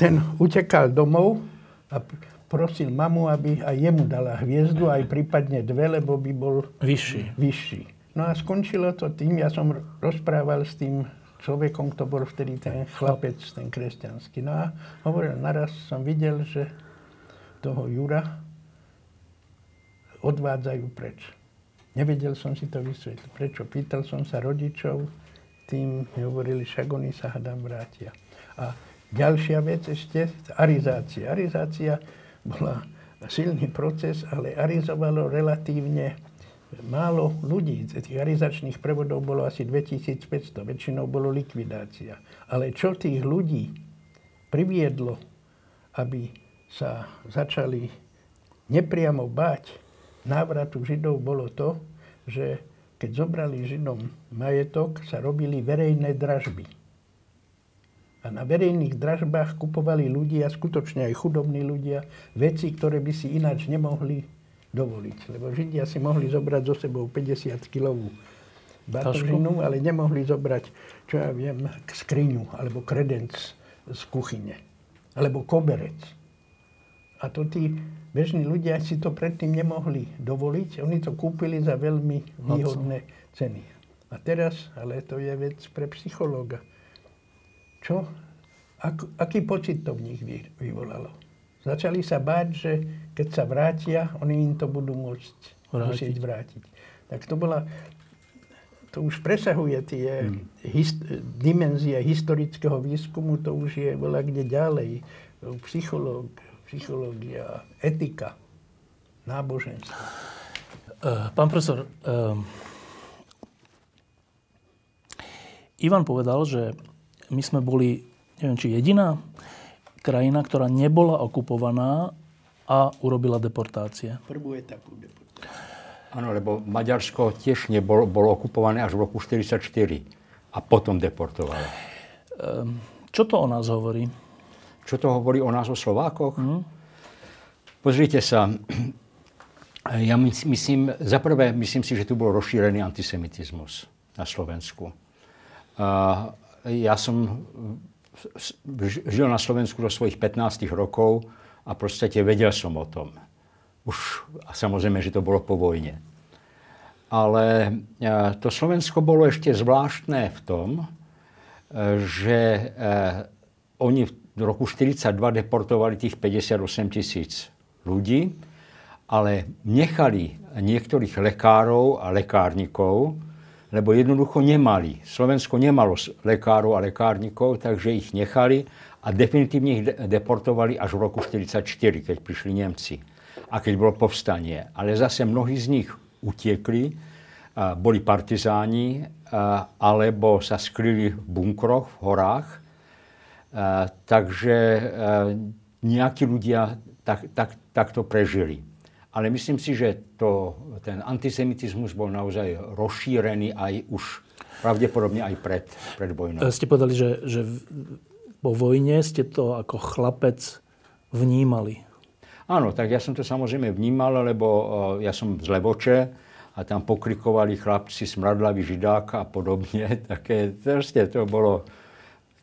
ten utekal domov a prosil mamu, aby aj jemu dala hviezdu, aj prípadne dve, lebo by bol vyšší. vyšší. No a skončilo to tým, ja som rozprával s tým človekom, kto bol vtedy ten chlapec, ten kresťanský. No a hovoril, naraz som videl, že toho Jura odvádzajú preč. Nevedel som si to vysvetliť. Prečo? Pýtal som sa rodičov, tým mi hovorili, však oni sa hadám vrátia. A ďalšia vec ešte, arizácia. Arizácia bola silný proces, ale arizovalo relatívne málo ľudí. Tých arizačných prevodov bolo asi 2500, väčšinou bolo likvidácia. Ale čo tých ľudí priviedlo, aby sa začali nepriamo báť návratu Židov, bolo to, že keď zobrali Židom majetok, sa robili verejné dražby. A na verejných dražbách kupovali ľudia, skutočne aj chudobní ľudia, veci, ktoré by si ináč nemohli dovoliť. Lebo Židia si mohli zobrať so sebou 50-kilovú batožinu, ale nemohli zobrať, čo ja viem, skriňu alebo kredenc z kuchyne. Alebo koberec. A to tí bežní ľudia si to predtým nemohli dovoliť. Oni to kúpili za veľmi výhodné ceny. A teraz, ale to je vec pre psychológa čo? Ak, aký pocit to v nich vyvolalo? Začali sa báť, že keď sa vrátia, oni im to budú môcť vrátiť. musieť vrátiť. Tak to bola, to už presahuje tie hmm. hist, dimenzie historického výskumu, to už je bola kde ďalej. Psychológ, psychológia, etika, náboženstvo. Uh, pán profesor, uh, Ivan povedal, že my sme boli, neviem, či jediná krajina, ktorá nebola okupovaná a urobila deportácie. Prvú etapu deportácie. Áno, lebo Maďarsko tiež nebolo bolo okupované až v roku 1944 a potom deportovalo. Ehm, čo to o nás hovorí? Čo to hovorí o nás, o Slovákoch? Mm. Pozrite sa, ja myslím, za prvé, myslím si, že tu bol rozšírený antisemitizmus na Slovensku. Ja som žil na Slovensku do svojich 15 rokov a proste vedel som o tom. Už a samozrejme, že to bolo po vojne. Ale e, to Slovensko bolo ešte zvláštne v tom, e, že e, oni v roku 1942 deportovali tých 58 tisíc ľudí, ale nechali niektorých lekárov a lekárnikov, lebo jednoducho nemali. Slovensko nemalo lekárov a lekárnikov, takže ich nechali a definitívne ich deportovali až v roku 1944, keď prišli Nemci a keď bolo povstanie. Ale zase mnohí z nich utiekli, boli partizáni, alebo sa skryli v bunkroch, v horách. Takže nejakí ľudia tak, tak, takto prežili. Ale myslím si, že to, ten antisemitizmus bol naozaj rozšírený aj už pravdepodobne aj pred, pred vojnou. E, ste povedali, že, že po vojne ste to ako chlapec vnímali. Áno, tak ja som to samozrejme vnímal, lebo ja som z Levoče a tam pokrikovali chlapci smradlavý židák a podobne. <laughs> Také, proste to bolo,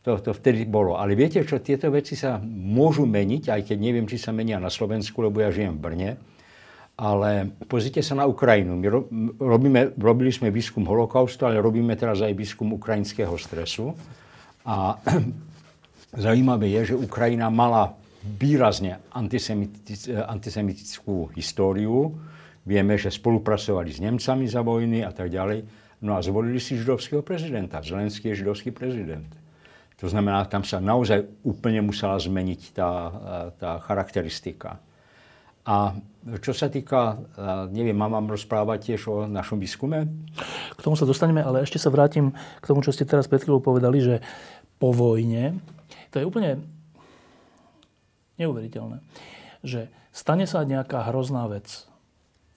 to, to vtedy bolo. Ale viete čo, tieto veci sa môžu meniť, aj keď neviem, či sa menia na Slovensku, lebo ja žijem v Brne. Ale pozrite sa na Ukrajinu. My robíme, robili sme výskum holokaustu, ale robíme teraz aj výskum ukrajinského stresu. A zaujímavé je, že Ukrajina mala výrazne antisemitickú históriu. Vieme, že spolupracovali s Nemcami za vojny a tak ďalej. No a zvolili si židovského prezidenta. Zelenský je židovský prezident. To znamená, tam sa naozaj úplne musela zmeniť tá, tá charakteristika. A čo sa týka, neviem, mám vám rozprávať tiež o našom výskume? K tomu sa dostaneme, ale ešte sa vrátim k tomu, čo ste teraz pred chvíľou povedali, že po vojne, to je úplne neuveriteľné, že stane sa nejaká hrozná vec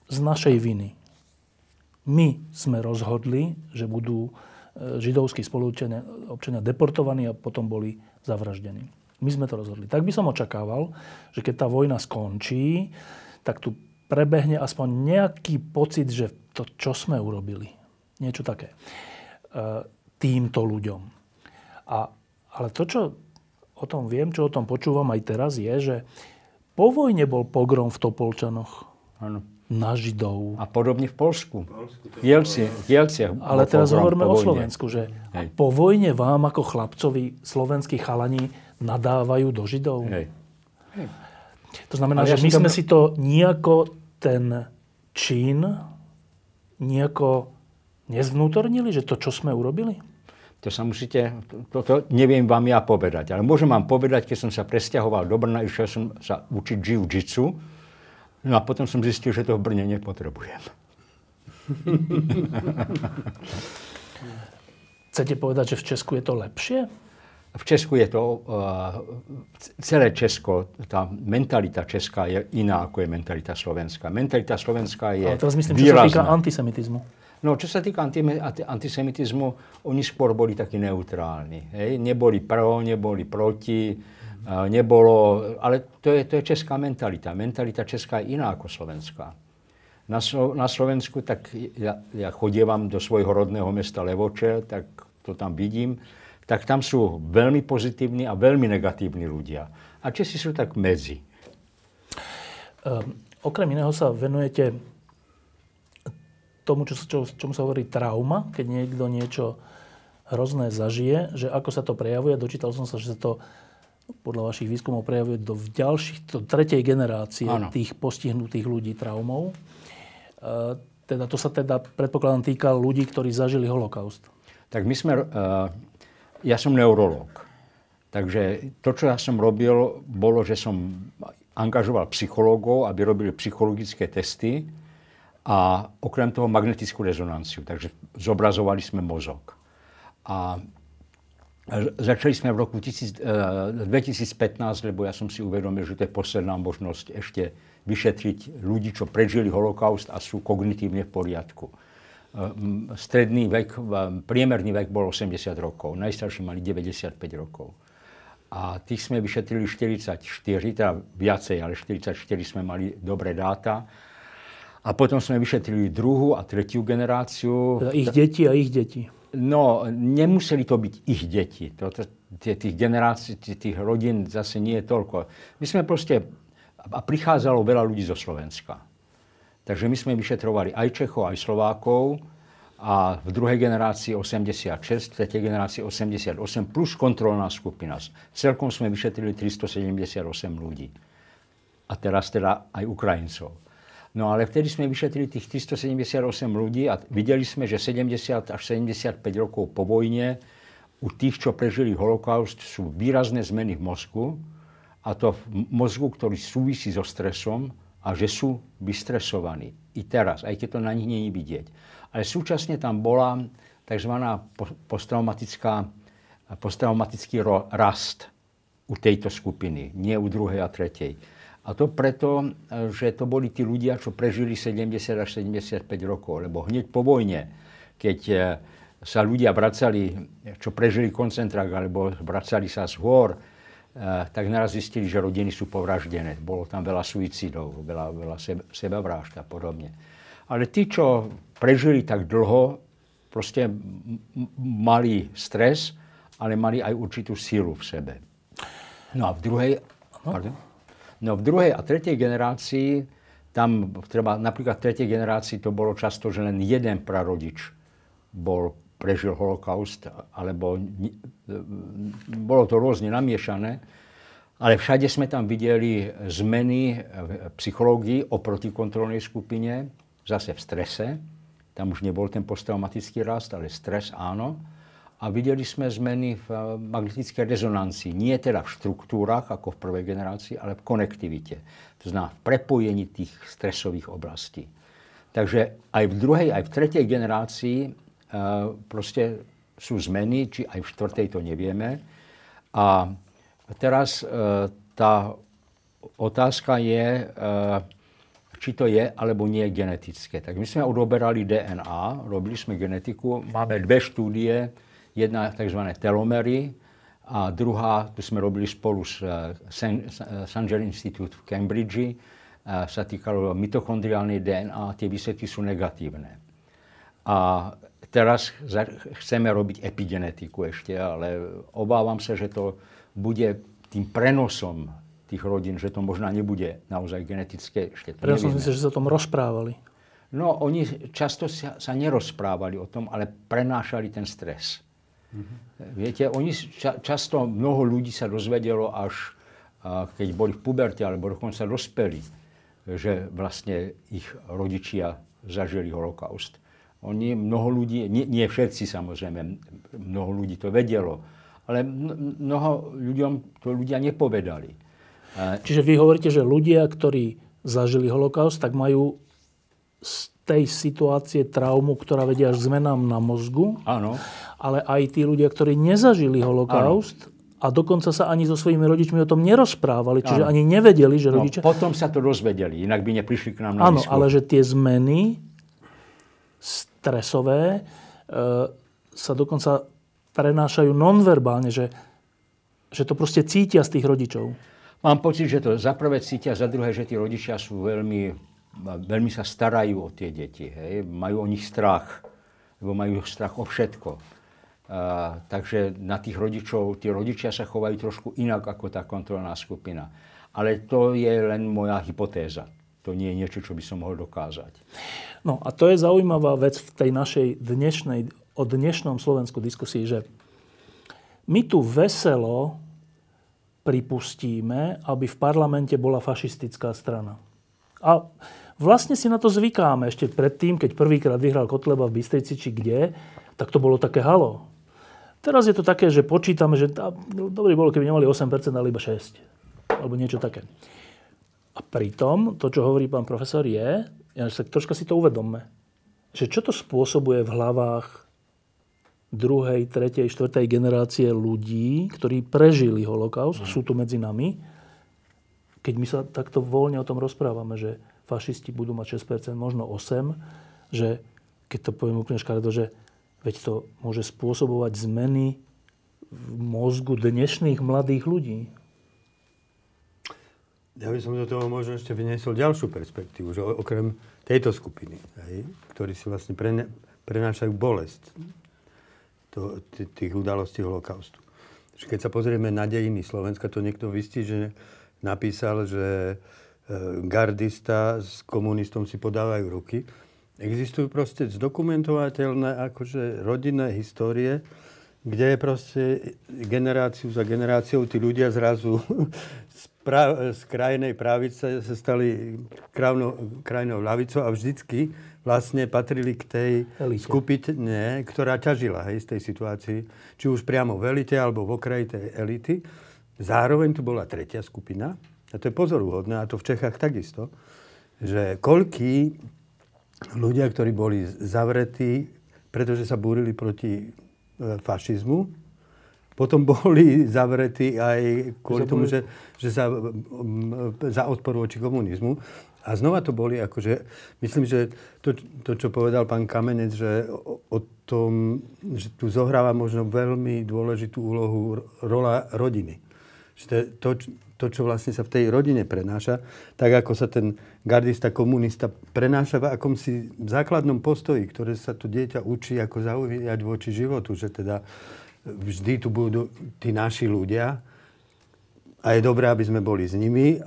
z našej viny. My sme rozhodli, že budú e, židovskí spoluobčania občania deportovaní a potom boli zavraždení. My sme to rozhodli. Tak by som očakával, že keď tá vojna skončí, tak tu prebehne aspoň nejaký pocit, že to, čo sme urobili. Niečo také. E, týmto ľuďom. A, ale to, čo o tom viem, čo o tom počúvam aj teraz, je, že po vojne bol pogrom v Topolčanoch. Ano. na Židov. A podobne v Polsku. V Kielciach. Ale teraz hovoríme po o. Slovensku, že Hej. po vojne vám ako chlapcovi slovenskí chalani nadávajú do Židov. Hej. To znamená, Ale ja že my som to- sme si to nejako ten čin nejako nezvnútornili, že to, čo sme urobili? To sa musíte, toto neviem vám ja povedať, ale môžem vám povedať, keď som sa presťahoval do Brna, išiel som sa učiť jiu-jitsu, no a potom som zistil, že to v Brne nepotrebujem. Chcete povedať, že v Česku je to lepšie? V Česku je to, uh, celé Česko, tá mentalita česká je iná, ako je mentalita slovenská. Mentalita slovenská je Ale teraz myslím, čo sa výrazná. týka antisemitizmu. No, čo sa týka anti- anti- antisemitizmu, oni skôr boli takí neutrálni. Hej? Neboli pro, neboli proti, nebolo, ale to je, to je česká mentalita. Mentalita česká je iná ako slovenská. Na, Slo- na Slovensku, tak ja, ja chodievam do svojho rodného mesta Levoče, tak to tam vidím, tak tam sú veľmi pozitívni a veľmi negatívni ľudia. A Česi sú tak medzi. Um, okrem iného sa venujete tomu, čo, čo, čomu sa hovorí trauma, keď niekto niečo hrozné zažije, že ako sa to prejavuje. Dočítal som sa, že sa to podľa vašich výskumov prejavuje do ďalších, do tretej generácie Áno. tých postihnutých ľudí traumou. E, teda to sa teda, predpokladám, týka ľudí, ktorí zažili holokaust. Tak my sme, uh, ja som neurolog. Takže to, čo ja som robil, bolo, že som angažoval psychológov, aby robili psychologické testy a okrem toho magnetickú rezonanciu. Takže zobrazovali sme mozog. A Začali sme v roku tisíc- eh, 2015, lebo ja som si uvedomil, že to je posledná možnosť ešte vyšetriť ľudí, čo prežili holokaust a sú kognitívne v poriadku. M, Stredný vek, priemerný vek bol 80 rokov, najstarší mali 95 rokov. A tých sme vyšetrili 44, teda viacej, ale 44 sme mali dobré dáta. A potom sme vyšetrili druhú a tretiu generáciu. Teda ich deti a ich deti. No, nemuseli to byť ich deti. To, to, tie, tých generácií, tých rodín zase nie je toľko. My sme proste, a prichádzalo veľa ľudí zo Slovenska. Takže my sme vyšetrovali aj Čechov, aj Slovákov a v druhej generácii 86, v tretej generácii 88, plus kontrolná skupina. Celkom sme vyšetrili 378 ľudí. A teraz teda aj Ukrajincov. No ale vtedy sme vyšetrili tých 378 ľudí a videli sme, že 70 až 75 rokov po vojne u tých, čo prežili holokaust, sú výrazné zmeny v mozgu a to v mozgu, ktorý súvisí so stresom a že sú vystresovaní. I teraz, aj keď to na nich je vidieť. Ale súčasne tam bola tzv. po- posttraumatická, posttraumatický rast u tejto skupiny, nie u druhej a tretej. A to preto, e, že to boli tí ľudia, čo prežili 70 až 75 rokov. Lebo hneď po vojne, keď e, sa ľudia vracali, čo prežili koncentrák, alebo vracali sa z hôr, e, tak naraz zistili, že rodiny sú povraždené. Bolo tam veľa suicidov, veľa, veľa sebavrážd a podobne. Ale tí, čo prežili tak dlho, proste mali stres, ale mali aj určitú sílu v sebe. No a v druhej, pardon? No v druhej a tretej generácii, tam treba, napríklad v tretej generácii to bolo často, že len jeden prarodič bol, prežil holokaust, alebo bolo to rôzne namiešané, ale všade sme tam videli zmeny v psychológii oproti kontrolnej skupine, zase v strese, tam už nebol ten posttraumatický rast, ale stres áno. A videli sme zmeny v eh, magnetickej rezonancii. Nie teda v štruktúrach, ako v prvej generácii, ale v konektivite. To znamená v prepojení tých stresových oblastí. Takže aj v druhej, aj v tretej generácii e, proste sú zmeny, či aj v štvrtej to nevieme. A teraz e, tá otázka je, e, či to je alebo nie genetické. Tak my sme odoberali DNA, robili sme genetiku, máme dve štúdie, jedna tzv. telomery a druhá, tu sme robili spolu s eh, San- Sanger Institute v Cambridge, eh, sa týkalo mitochondriálnej DNA, tie výsledky sú negatívne. A teraz chceme robiť epigenetiku ešte, ale obávam sa, že to bude tým prenosom tých rodín, že to možná nebude naozaj genetické, ešte to Ja som myslel, že sa o tom rozprávali. No, oni často sa, sa nerozprávali o tom, ale prenášali ten stres. Mm-hmm. Viete, oni ča, často mnoho ľudí sa dozvedelo až a, keď boli v puberte alebo dokonca dospeli, že vlastne ich rodičia zažili holokaust. Oni, mnoho ľudí, nie, nie všetci samozrejme, mnoho ľudí to vedelo, ale mnoho ľuďom to ľudia nepovedali. Čiže vy hovoríte, že ľudia, ktorí zažili holokaust, tak majú z tej situácie traumu, ktorá vedia až zmenám na mozgu. Áno. Ale aj tí ľudia, ktorí nezažili holokaust, Áno. A dokonca sa ani so svojimi rodičmi o tom nerozprávali, čiže Áno. ani nevedeli, že no, rodičia... potom sa to dozvedeli, inak by neprišli k nám na Áno, ale že tie zmeny stresové e, sa dokonca prenášajú nonverbálne, že, že to proste cítia z tých rodičov. Mám pocit, že to za prvé cítia, za druhé, že tí rodičia sú veľmi, veľmi sa starajú o tie deti. Hej? Majú o nich strach, lebo majú strach o všetko. Takže na tých rodičov, tí rodičia sa chovajú trošku inak ako tá kontrolná skupina. Ale to je len moja hypotéza. To nie je niečo, čo by som mohol dokázať. No a to je zaujímavá vec v tej našej dnešnej, o dnešnom Slovensku diskusii, že my tu veselo pripustíme, aby v parlamente bola fašistická strana. A vlastne si na to zvykáme. Ešte predtým, keď prvýkrát vyhral Kotleba v Bystrici či kde, tak to bolo také halo. Teraz je to také, že počítame, že tá, dobrý bolo, keby nemali 8%, ale iba 6. Alebo niečo také. A pritom, to, čo hovorí pán profesor, je, ja sa troška si to uvedomme, že čo to spôsobuje v hlavách druhej, tretej, štvrtej generácie ľudí, ktorí prežili holokaust, mm. sú tu medzi nami. Keď my sa takto voľne o tom rozprávame, že fašisti budú mať 6%, možno 8%, že keď to poviem úplne škaredo, že veď to môže spôsobovať zmeny v mozgu dnešných mladých ľudí. Ja by som do toho možno ešte vyniesol ďalšiu perspektívu, že okrem tejto skupiny, hej, ktorí si vlastne prenášajú bolesť to, tých udalostí holokaustu. Keď sa pozrieme na dejiny Slovenska, to niekto vystí, že napísal, že e, gardista s komunistom si podávajú ruky. Existujú proste zdokumentovateľné akože rodinné histórie, kde je proste generáciu za generáciou tí ľudia zrazu <laughs> z, pra, z krajnej pravice sa stali krajnou ľavicou a vždycky vlastne patrili k tej elite. skupine, ktorá ťažila hej, z tej situácii, či už priamo v elite alebo v okraji tej elity. Zároveň tu bola tretia skupina, a to je pozoruhodné, a to v Čechách takisto, že koľkí ľudia, ktorí boli zavretí, pretože sa búrili proti e, fašizmu, potom <laughs> boli zavretí aj kvôli tomu, že, že sa za odporu voči komunizmu. A znova to boli, akože, myslím, že to, to, čo povedal pán Kamenec, že o, o tom, že tu zohráva možno veľmi dôležitú úlohu rola rodiny. Že to, to, čo vlastne sa v tej rodine prenáša, tak ako sa ten gardista, komunista prenáša v akomsi základnom postoji, ktoré sa tu dieťa učí, ako zaujať voči životu, že teda vždy tu budú tí naši ľudia a je dobré, aby sme boli s nimi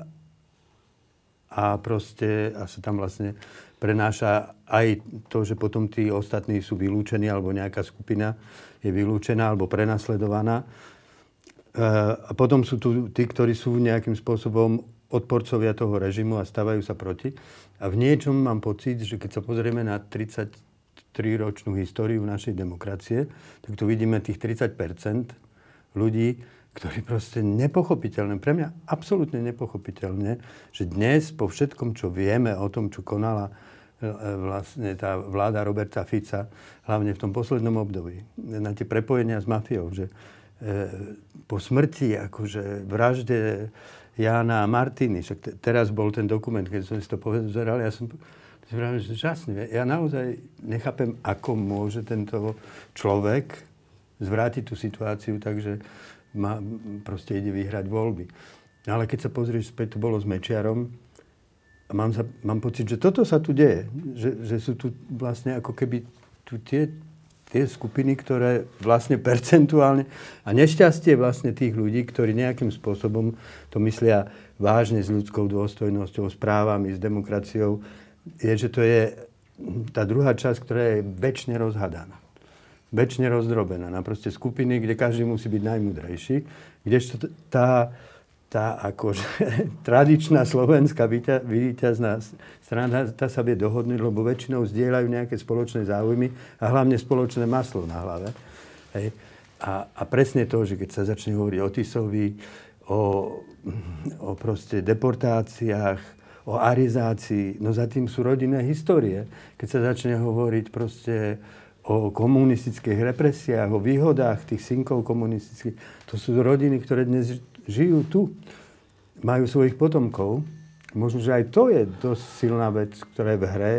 a proste a sa tam vlastne prenáša aj to, že potom tí ostatní sú vylúčení alebo nejaká skupina je vylúčená alebo prenasledovaná. A potom sú tu tí, ktorí sú nejakým spôsobom odporcovia toho režimu a stavajú sa proti. A v niečom mám pocit, že keď sa pozrieme na 33-ročnú históriu našej demokracie, tak tu vidíme tých 30 ľudí, ktorý proste nepochopiteľné, pre mňa absolútne nepochopiteľne, že dnes po všetkom, čo vieme o tom, čo konala e, e, vlastne tá vláda Roberta Fica, hlavne v tom poslednom období, na tie prepojenia s mafiou, že po smrti, akože vražde Jána a Martiny, však te, teraz bol ten dokument, keď som si to pozeral, ja som vravil, že žasne. Ja naozaj nechápem, ako môže tento človek zvrátiť tú situáciu, takže ma, proste ide vyhrať voľby. No ale keď sa pozrieš späť, to bolo s Mečiarom, a mám, sa, mám pocit, že toto sa tu deje. Že, že sú tu vlastne ako keby tu tie tie skupiny, ktoré vlastne percentuálne a nešťastie vlastne tých ľudí, ktorí nejakým spôsobom to myslia vážne s ľudskou dôstojnosťou, s právami, s demokraciou, je, že to je tá druhá časť, ktorá je väčšine rozhadaná. Väčšine rozdrobená na proste skupiny, kde každý musí byť najmudrejší, kdežto tá, tá akože <laughs> tradičná slovenská víťazná strana, tá sa vie dohodnúť, lebo väčšinou zdieľajú nejaké spoločné záujmy a hlavne spoločné maslo na hlave. Hej. A, a presne to, že keď sa začne hovoriť o Tisovi, o, o proste deportáciách, o arizácii, no za tým sú rodinné histórie. Keď sa začne hovoriť proste o komunistických represiách, o výhodách tých synkov komunistických, to sú rodiny, ktoré dnes žijú tu, majú svojich potomkov. Možno, že aj to je dosť silná vec, ktorá je v hre,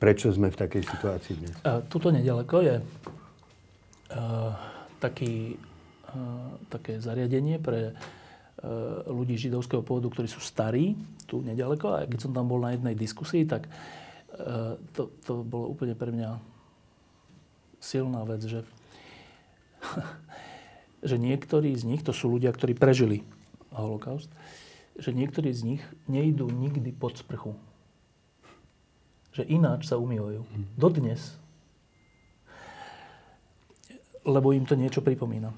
prečo sme v takej situácii dnes. tuto nedaleko je uh, taký, uh, také zariadenie pre ľudí židovského pôvodu, ktorí sú starí, tu nedaleko. A keď som tam bol na jednej diskusii, tak to, to bolo úplne pre mňa silná vec, že, <laughs> že niektorí z nich, to sú ľudia, ktorí prežili holokaust, že niektorí z nich nejdú nikdy pod sprchu. Že ináč sa umývajú. Dodnes. Lebo im to niečo pripomína.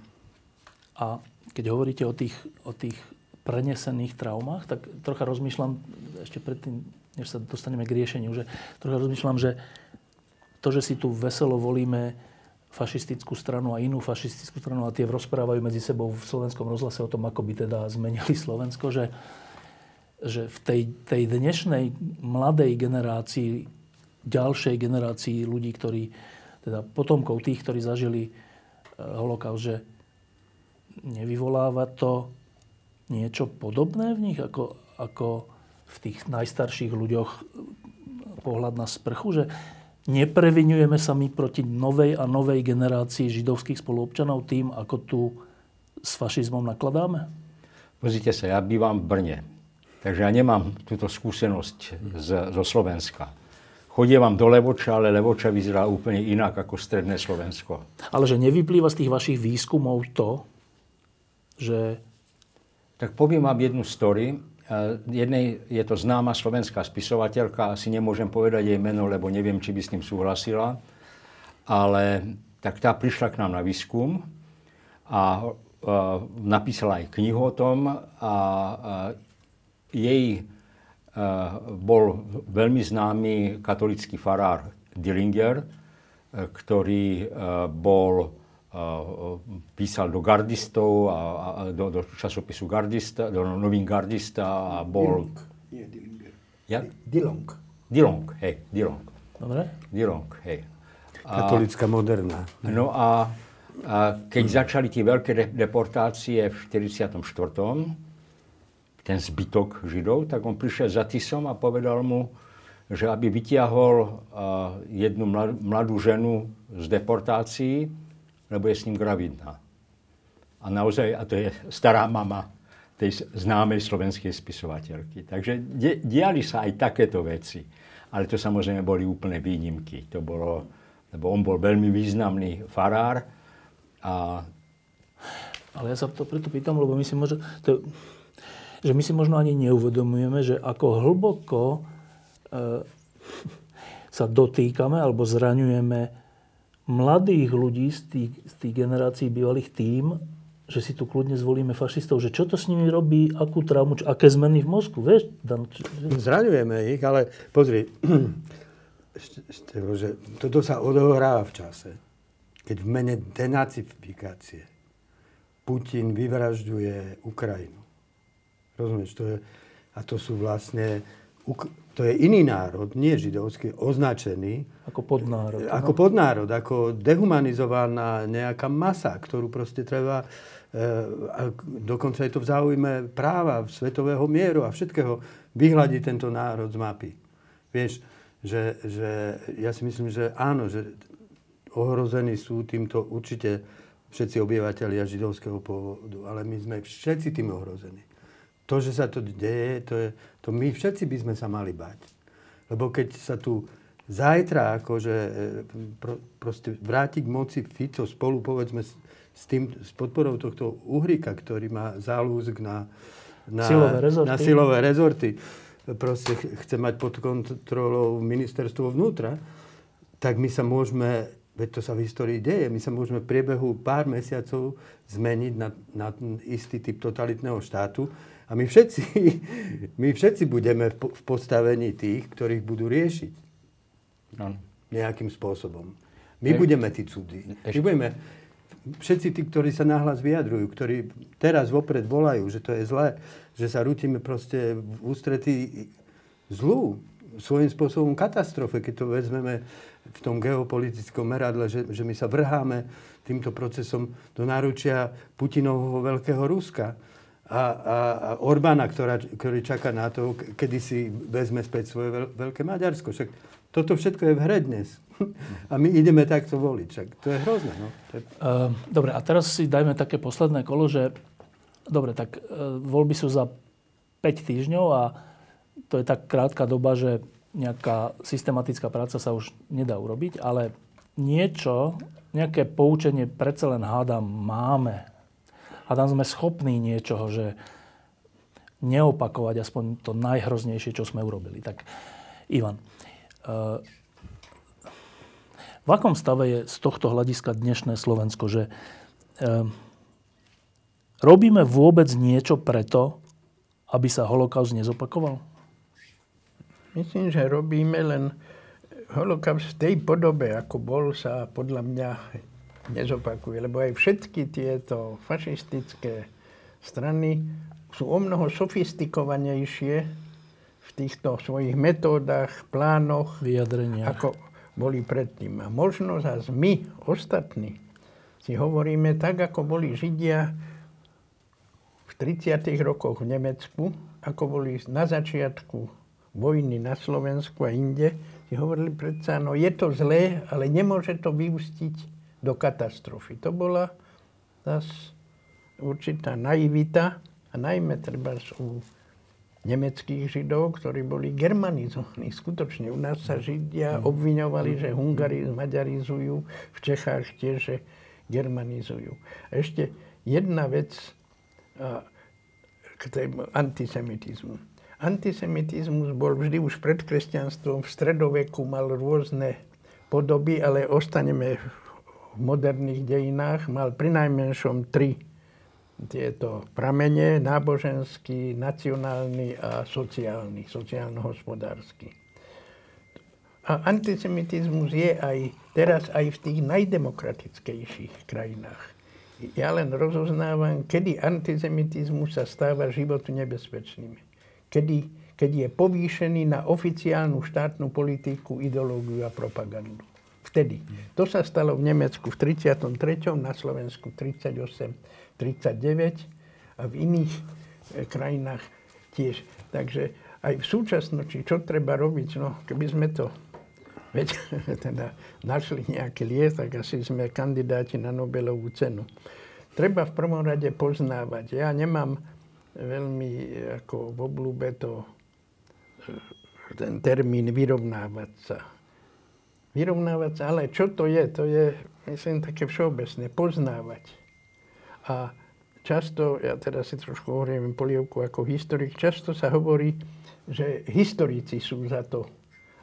A keď hovoríte o tých, o tých prenesených traumách, tak trocha rozmýšľam, ešte predtým, než sa dostaneme k riešeniu, že trocha rozmýšľam, že to, že si tu veselo volíme fašistickú stranu a inú fašistickú stranu a tie rozprávajú medzi sebou v slovenskom rozhlase o tom, ako by teda zmenili Slovensko, že, že v tej, tej dnešnej mladej generácii, ďalšej generácii ľudí, ktorí, teda potomkov tých, ktorí zažili eh, holokaust, že nevyvoláva to niečo podobné v nich, ako, ako v tých najstarších ľuďoch pohľad na sprchu, že neprevinujeme sa my proti novej a novej generácii židovských spoluobčanov tým, ako tu s fašizmom nakladáme? Pozrite sa, ja bývam v Brne, takže ja nemám túto skúsenosť z, zo Slovenska. Chodievam do Levoča, ale Levoča vyzerá úplne inak ako stredné Slovensko. Ale že nevyplýva z tých vašich výskumov to, že... Tak poviem vám jednu story. Jednej je to známa slovenská spisovateľka, asi nemôžem povedať jej meno, lebo neviem, či by s tým súhlasila, ale tak tá prišla k nám na výskum a napísala aj knihu o tom a jej bol veľmi známy katolický farár Dillinger, ktorý bol písal do gardistov a, a do, do časopisu Gardista, do novín Gardista a bol... Dilong. Nie, Dillinger. Ja? Dilong. Dilong, hej, Dilong. Dobre. Dilong, hej. A, Katolická moderná. No a, a keď začali tie veľké deportácie v 44. ten zbytok Židov, tak on prišiel za Tisom a povedal mu, že aby vytiahol jednu mladú ženu z deportácií, lebo je s ním gravidná. A naozaj, a to je stará mama tej známej slovenskej spisovateľky. Takže de, diali sa aj takéto veci. Ale to samozrejme boli úplné výnimky. To bolo, lebo on bol veľmi významný farár. A... Ale ja sa to preto pýtam, lebo my si možno, to, že my si možno ani neuvedomujeme, že ako hlboko e, <laughs> sa dotýkame alebo zraňujeme mladých ľudí z tých, z tých generácií bývalých tým, že si tu kľudne zvolíme fašistov, že čo to s nimi robí, akú traumu, čo, aké zmeny v mozgu, vieš? Dan, čo, Zraňujeme ich, ale pozri, <clears throat> že toto sa odohráva v čase, keď v mene denacifikácie Putin vyvražďuje Ukrajinu. Rozumieš? To je, a to sú vlastne to je iný národ, nie židovský, označený. Ako podnárod. Ako no? podnárod, ako dehumanizovaná nejaká masa, ktorú proste treba... E, a dokonca je to v záujme práva, svetového mieru a všetkého vyhľadiť tento národ z mapy. Vieš, že, že ja si myslím, že áno, že ohrození sú týmto určite všetci obyvateľia židovského pôvodu, ale my sme všetci tým ohrození to, že sa to deje, to, je, to my všetci by sme sa mali bať. Lebo keď sa tu zajtra akože e, pro, proste vrátiť moci Fico spolu povedzme s, s, tým, s podporou tohto Uhrika, ktorý má záľuzk na, na, silové rezorty. na silové rezorty, proste chce mať pod kontrolou ministerstvo vnútra, tak my sa môžeme, veď to sa v histórii deje, my sa môžeme v priebehu pár mesiacov zmeniť na, na istý typ totalitného štátu a my všetci, <laughs> my všetci budeme v, postavení tých, ktorých budú riešiť. Áno. Nejakým spôsobom. My e- budeme tí cudzí. My budeme, všetci tí, ktorí sa nahlas vyjadrujú, ktorí teraz vopred volajú, že to je zlé, že sa rútime proste v ústretí zlu, svojím spôsobom katastrofe, keď to vezmeme v tom geopolitickom meradle, že, že my sa vrháme týmto procesom do náručia Putinovho veľkého Ruska a, a, a Orbána, ktorá, ktorý čaká na to, kedy si vezme späť svoje veľ, veľké Maďarsko. Však toto všetko je v hre dnes. <laughs> A my ideme takto voliť. Však to je hrozné. No. Uh, dobre, a teraz si dajme také posledné kolo, že Dobre, tak e, voľby sú za 5 týždňov a to je tak krátka doba, že nejaká systematická práca sa už nedá urobiť, ale niečo, nejaké poučenie predsa len hádam máme. Hádam sme schopní niečoho, že neopakovať aspoň to najhroznejšie, čo sme urobili. Tak Ivan, e, v akom stave je z tohto hľadiska dnešné Slovensko, že e, Robíme vôbec niečo preto, aby sa holokaust nezopakoval? Myslím, že robíme len holokaust v tej podobe, ako bol, sa podľa mňa nezopakuje. Lebo aj všetky tieto fašistické strany sú o mnoho sofistikovanejšie v týchto svojich metódach, plánoch, vyjadrenia, ako boli predtým. A možno zase my, ostatní, si hovoríme tak, ako boli Židia v 30. rokoch v Nemecku, ako boli na začiatku vojny na Slovensku a inde, si hovorili predsa, no je to zlé, ale nemôže to vyústiť do katastrofy. To bola zase určitá naivita a najmä treba u nemeckých židov, ktorí boli germanizovaní. Skutočne u nás sa židia obviňovali, že Hungari maďarizujú, v Čechách tiež, že germanizujú. A ešte jedna vec, k tému antisemitizmu. Antisemitizmus bol vždy už pred kresťanstvom, v stredoveku mal rôzne podoby, ale ostaneme v moderných dejinách. Mal prinajmenšom tri tieto pramene, náboženský, nacionálny a sociálny, sociálno-hospodársky. A antisemitizmus je aj teraz aj v tých najdemokratickejších krajinách ja len rozoznávam, kedy antisemitizmus sa stáva životu nebezpečným. Kedy, keď je povýšený na oficiálnu štátnu politiku, ideológiu a propagandu. Vtedy. To sa stalo v Nemecku v 33., na Slovensku 38, 39 a v iných e, krajinách tiež. Takže aj v súčasnosti, čo treba robiť, no keby sme to veď, <laughs> teda našli nejaký lies, tak asi sme kandidáti na Nobelovú cenu. Treba v prvom rade poznávať. Ja nemám veľmi ako v oblúbe to, ten termín vyrovnávať sa. Vyrovnávať sa, ale čo to je? To je, myslím, také všeobecné. Poznávať. A často, ja teraz si trošku hovorím polievku ako historik, často sa hovorí, že historici sú za to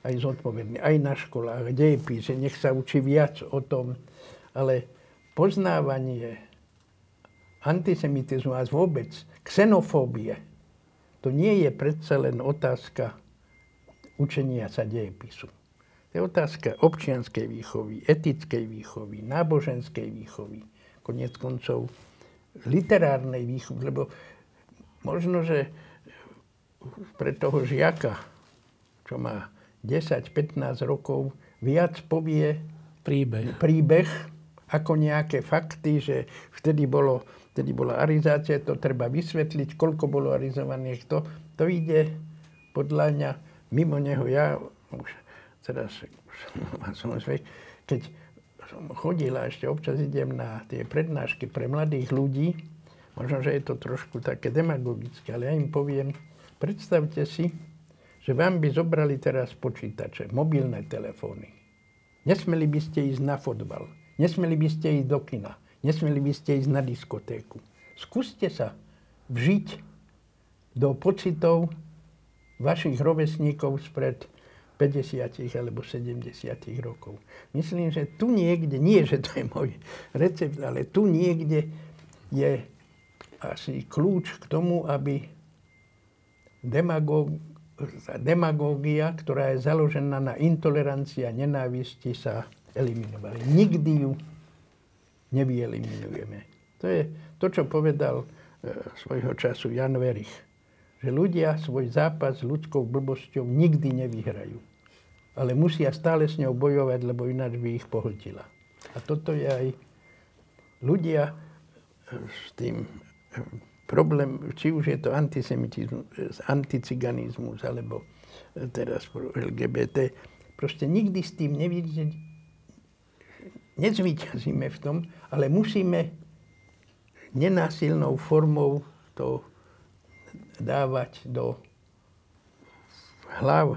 aj zodpovedný, aj na školách, dejepis, že nech sa učí viac o tom. Ale poznávanie antisemitizmu a vôbec xenofóbie, to nie je predsa len otázka učenia sa dejepisu. To je otázka občianskej výchovy, etickej výchovy, náboženskej výchovy, konec koncov literárnej výchovy, lebo možno, že pre toho žiaka, čo má 10-15 rokov viac povie príbeh. príbeh ako nejaké fakty, že vtedy, bolo, vtedy bola arizácia, to treba vysvetliť, koľko bolo arizovaných. To, to ide podľa mňa mimo neho. Ja už teraz <laughs> som zvek, keď som chodil a ešte občas idem na tie prednášky pre mladých ľudí, možno, že je to trošku také demagogické, ale ja im poviem, predstavte si, že vám by zobrali teraz počítače, mobilné telefóny. Nesmeli by ste ísť na fotbal. Nesmeli by ste ísť do kina. Nesmeli by ste ísť na diskotéku. Skúste sa vžiť do pocitov vašich rovesníkov spred 50 alebo 70 rokov. Myslím, že tu niekde, nie že to je môj recept, ale tu niekde je asi kľúč k tomu, aby demagóg, demagógia, ktorá je založená na intolerancii a nenávisti, sa eliminovali. Nikdy ju nevyeliminujeme. To je to, čo povedal e, svojho času Jan Verich. Že ľudia svoj zápas s ľudskou blbosťou nikdy nevyhrajú. Ale musia stále s ňou bojovať, lebo ináč by ich pohltila. A toto je aj ľudia e, s tým problém, či už je to antisemitizmus, anticiganizmus, alebo teraz LGBT, proste nikdy s tým nevidieť, nezvyťazíme v tom, ale musíme nenásilnou formou to dávať do hlav,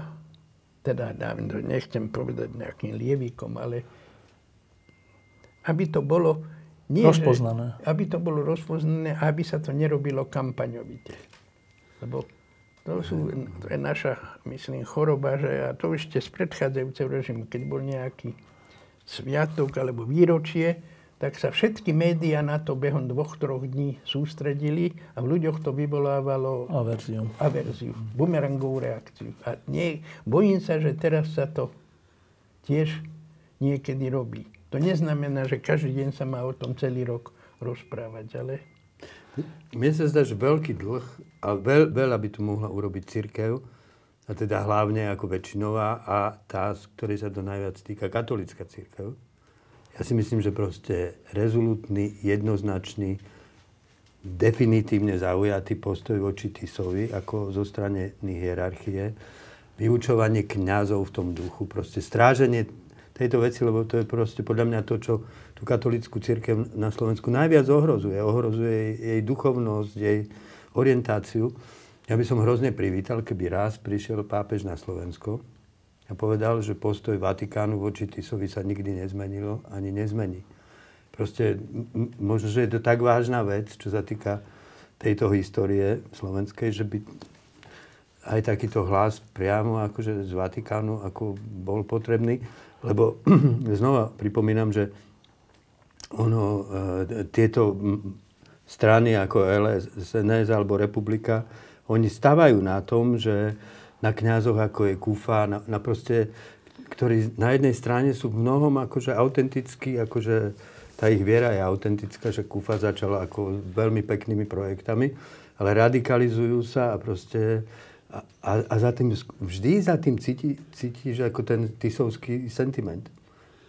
teda nechcem povedať nejakým lievikom, ale aby to bolo nie, rozpoznané. Že, aby to bolo rozpoznané aby sa to nerobilo kampaňovite. Lebo to, sú, to je naša, myslím, choroba, že a to ešte z predchádzajúceho režimu, keď bol nejaký sviatok alebo výročie, tak sa všetky médiá na to behom dvoch, troch dní sústredili a v ľuďoch to vyvolávalo averziu, averziu bumerangovú reakciu. A nie, bojím sa, že teraz sa to tiež niekedy robí. To neznamená, že každý deň sa má o tom celý rok rozprávať, ale... Mne sa zdá, že veľký dlh, a veľ, veľa by tu mohla urobiť církev, a teda hlavne ako väčšinová a tá, z ktorej sa to najviac týka, katolická církev. Ja si myslím, že proste rezolutný, jednoznačný, definitívne zaujatý postoj voči Tisovi, ako zo strany hierarchie, vyučovanie kňazov v tom duchu, proste stráženie tejto veci, lebo to je proste podľa mňa to, čo tú katolickú církev na Slovensku najviac ohrozuje. Ohrozuje jej, jej duchovnosť, jej orientáciu. Ja by som hrozne privítal, keby raz prišiel pápež na Slovensko a povedal, že postoj Vatikánu voči Tisovi sa nikdy nezmenilo, ani nezmení. Proste možno, že je to tak vážna vec, čo sa týka tejto histórie slovenskej, že by aj takýto hlas priamo akože z Vatikánu ako bol potrebný. Lebo <clears throat> znova pripomínam, že ono, e, tieto strany ako LS, SNS alebo Republika, oni stavajú na tom, že na kňazoch ako je Kufa, na, na proste, ktorí na jednej strane sú v mnohom akože autentickí, akože tá ich viera je autentická, že Kufa začala ako veľmi peknými projektami, ale radikalizujú sa a proste a, a, za tým, vždy za tým cíti, cítiš ako ten tisovský sentiment.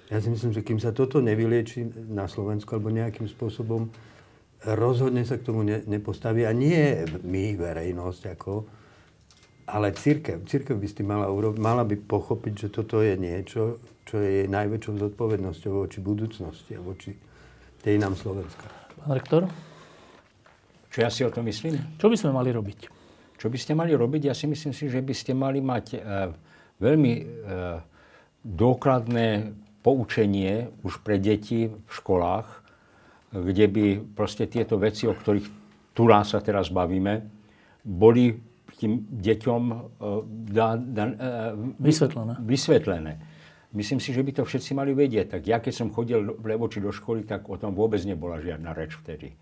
Ja si myslím, že kým sa toto nevylieči na Slovensku alebo nejakým spôsobom, rozhodne sa k tomu ne, nepostaví. A nie my, verejnosť, ako, ale církev. Církev by si mala, urobiť, mala by pochopiť, že toto je niečo, čo je jej najväčšou zodpovednosťou voči budúcnosti a voči dejinám Slovenska. Pán rektor? Čo ja si o tom myslím? Čo by sme mali robiť? Čo by ste mali robiť? Ja si myslím si, že by ste mali mať e, veľmi e, dôkladné poučenie už pre deti v školách, kde by proste tieto veci, o ktorých tu nás sa teraz bavíme, boli tým deťom e, da, da, e, vysvetlené. vysvetlené. Myslím si, že by to všetci mali vedieť. Tak ja, keď som chodil v Levoči do školy, tak o tom vôbec nebola žiadna reč vtedy.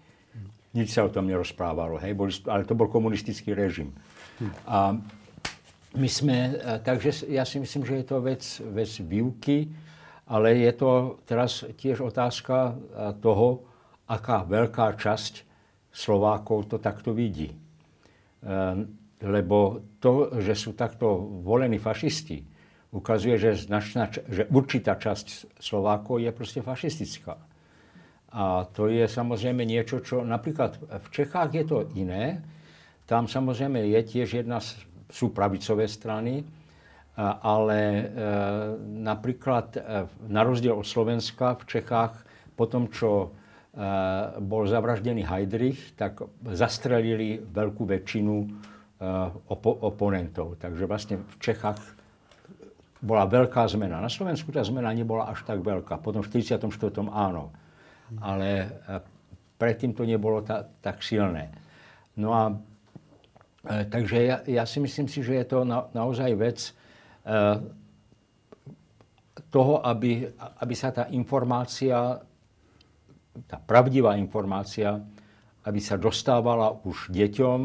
Nič sa o tom nerozprávalo, hej, boli, ale to bol komunistický režim. A my sme, e, takže ja si myslím, že je to vec, vec výuky, ale je to teraz tiež otázka toho, aká veľká časť Slovákov to takto vidí. Lebo to, že sú takto volení fašisti, ukazuje, že, značná, že určitá časť Slovákov je proste fašistická. A to je samozrejme niečo, čo napríklad v Čechách je to iné. Tam samozrejme je tiež jedna, sú pravicové strany, ale e, napríklad e, na rozdiel od Slovenska v Čechách po tom, čo e, bol zavraždený Heidrich, tak zastrelili veľkú väčšinu opo- oponentov. Takže vlastne v Čechách bola veľká zmena. Na Slovensku tá zmena nebola až tak veľká. Potom v 44. áno. Ale predtým to nebolo ta, tak silné. No a e, takže ja, ja si myslím si, že je to na, naozaj vec e, toho, aby, aby sa tá informácia, tá pravdivá informácia, aby sa dostávala už deťom,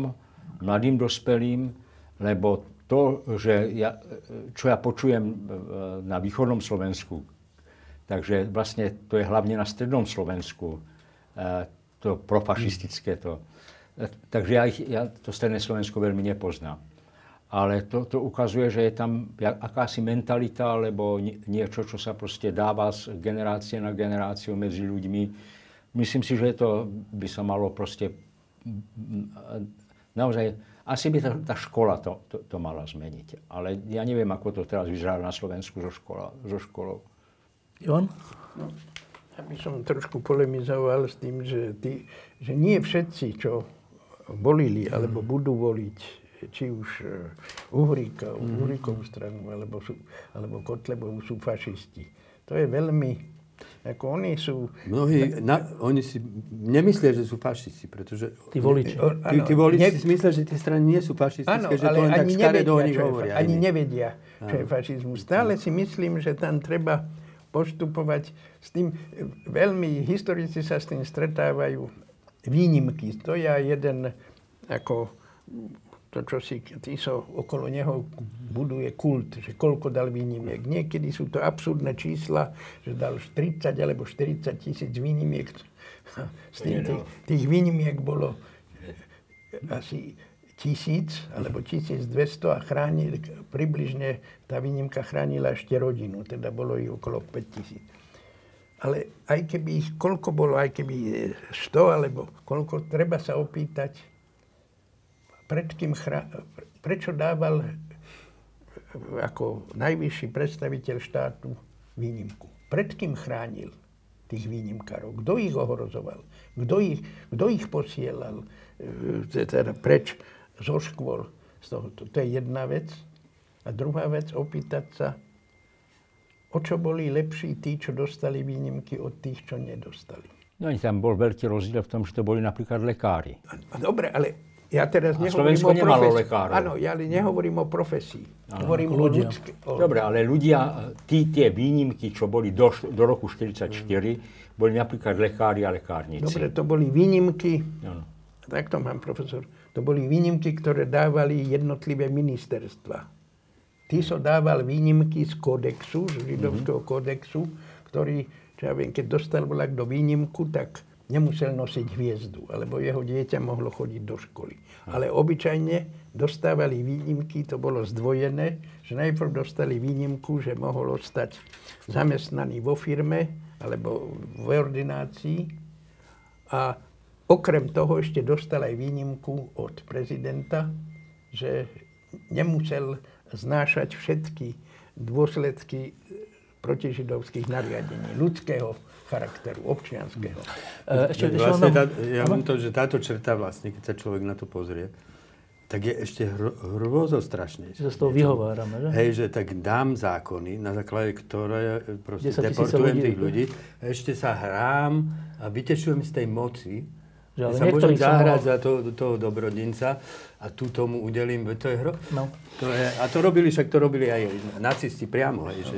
mladým dospelým, lebo to, že ja, čo ja počujem e, na východnom Slovensku, takže vlastne to je hlavne na strednom Slovensku, e, to profašistické to. E, takže ja, ich, ja to stredné Slovensko veľmi nepoznám. Ale to, to ukazuje, že je tam akási mentalita, alebo niečo, čo sa proste dáva z generácie na generáciu medzi ľuďmi. Myslím si, že to by sa malo proste naozaj asi by tá, tá škola to, to, to mala zmeniť. Ale ja neviem, ako to teraz vyzerá na Slovensku so, škola, so školou. Ivan? No, ja by som trošku polemizoval s tým, že, tí, že nie všetci, čo volili alebo budú voliť, či už eh, Uhríka, mm. Uhríkovú stranu alebo, sú, alebo Kotlebovú sú fašisti. To je veľmi ako oni sú... Mnohí, na, oni si nemyslia, že sú fašisti, pretože... Tí voliči. Tí, tí voliči ne... si myslia, že tie strany nie sú fašistické, ano, že to len tak škaredo o nich hovoria. Ani nevedia, čo je fašizmus. Stále si myslím, že tam treba postupovať s tým, veľmi historici sa s tým stretávajú, výnimky. To je jeden ako to, čo si Tiso okolo neho buduje kult, že koľko dal výnimiek. Niekedy sú to absurdné čísla, že dal 30 alebo 40 tisíc výnimiek. <laughs> Z tým, tých, tých výnimiek bolo asi tisíc alebo 1200 a chránil, približne tá výnimka chránila ešte rodinu, teda bolo ich okolo 5000. Ale aj keby ich, koľko bolo, aj keby 100 alebo koľko, treba sa opýtať, pred kým chra... prečo dával ako najvyšší predstaviteľ štátu výnimku? Pred kým chránil tých výnimkárov? Kto ich ohrozoval? Kto ich, kto ich posielal e, teda preč zo škôl? Z toho, to, to je jedna vec. A druhá vec, opýtať sa, o čo boli lepší tí, čo dostali výnimky od tých, čo nedostali. No tam bol veľký rozdiel v tom, že to boli napríklad lekári. Dobre, ale ja teraz a nehovorím Slovensko o profesii. lekárov. Áno, ja ale nehovorím o profesii. Áno, hovorím o ľudské. O... Dobre, ale ľudia, tí, tie výnimky, čo boli do, do roku 1944, mm. boli napríklad lekári a lekárnici. Dobre, to boli výnimky. Áno. Tak to mám, profesor. To boli výnimky, ktoré dávali jednotlivé ministerstva. Ty so dával výnimky z kodexu, z židovského mm-hmm. kodexu, ktorý, čo ja viem, keď dostal vlak do výnimku, tak nemusel nosiť hviezdu, alebo jeho dieťa mohlo chodiť do školy. Ale obyčajne dostávali výnimky, to bolo zdvojené, že najprv dostali výnimku, že mohol ostať zamestnaný vo firme alebo v ordinácii a okrem toho ešte dostal aj výnimku od prezidenta, že nemusel znášať všetky dôsledky protižidovských nariadení ľudského charakteru, občianského. E, ešte, ešte vlastne tá, ja mám to, že táto črta vlastne, keď sa človek na to pozrie, tak je ešte hr- hrôzostrašnejšie. Že z toho vyhovárame, že? Hej, že tak dám zákony, na základe ktoré proste deportujem ľudí, tých ľudí, ešte sa hrám a vytešujem z tej moci, že ale sa môžem zahrať za to, toho dobrodinca a tu tomu udelím, to je hro... No. To je, a to robili, však to robili aj nacisti priamo, hej, že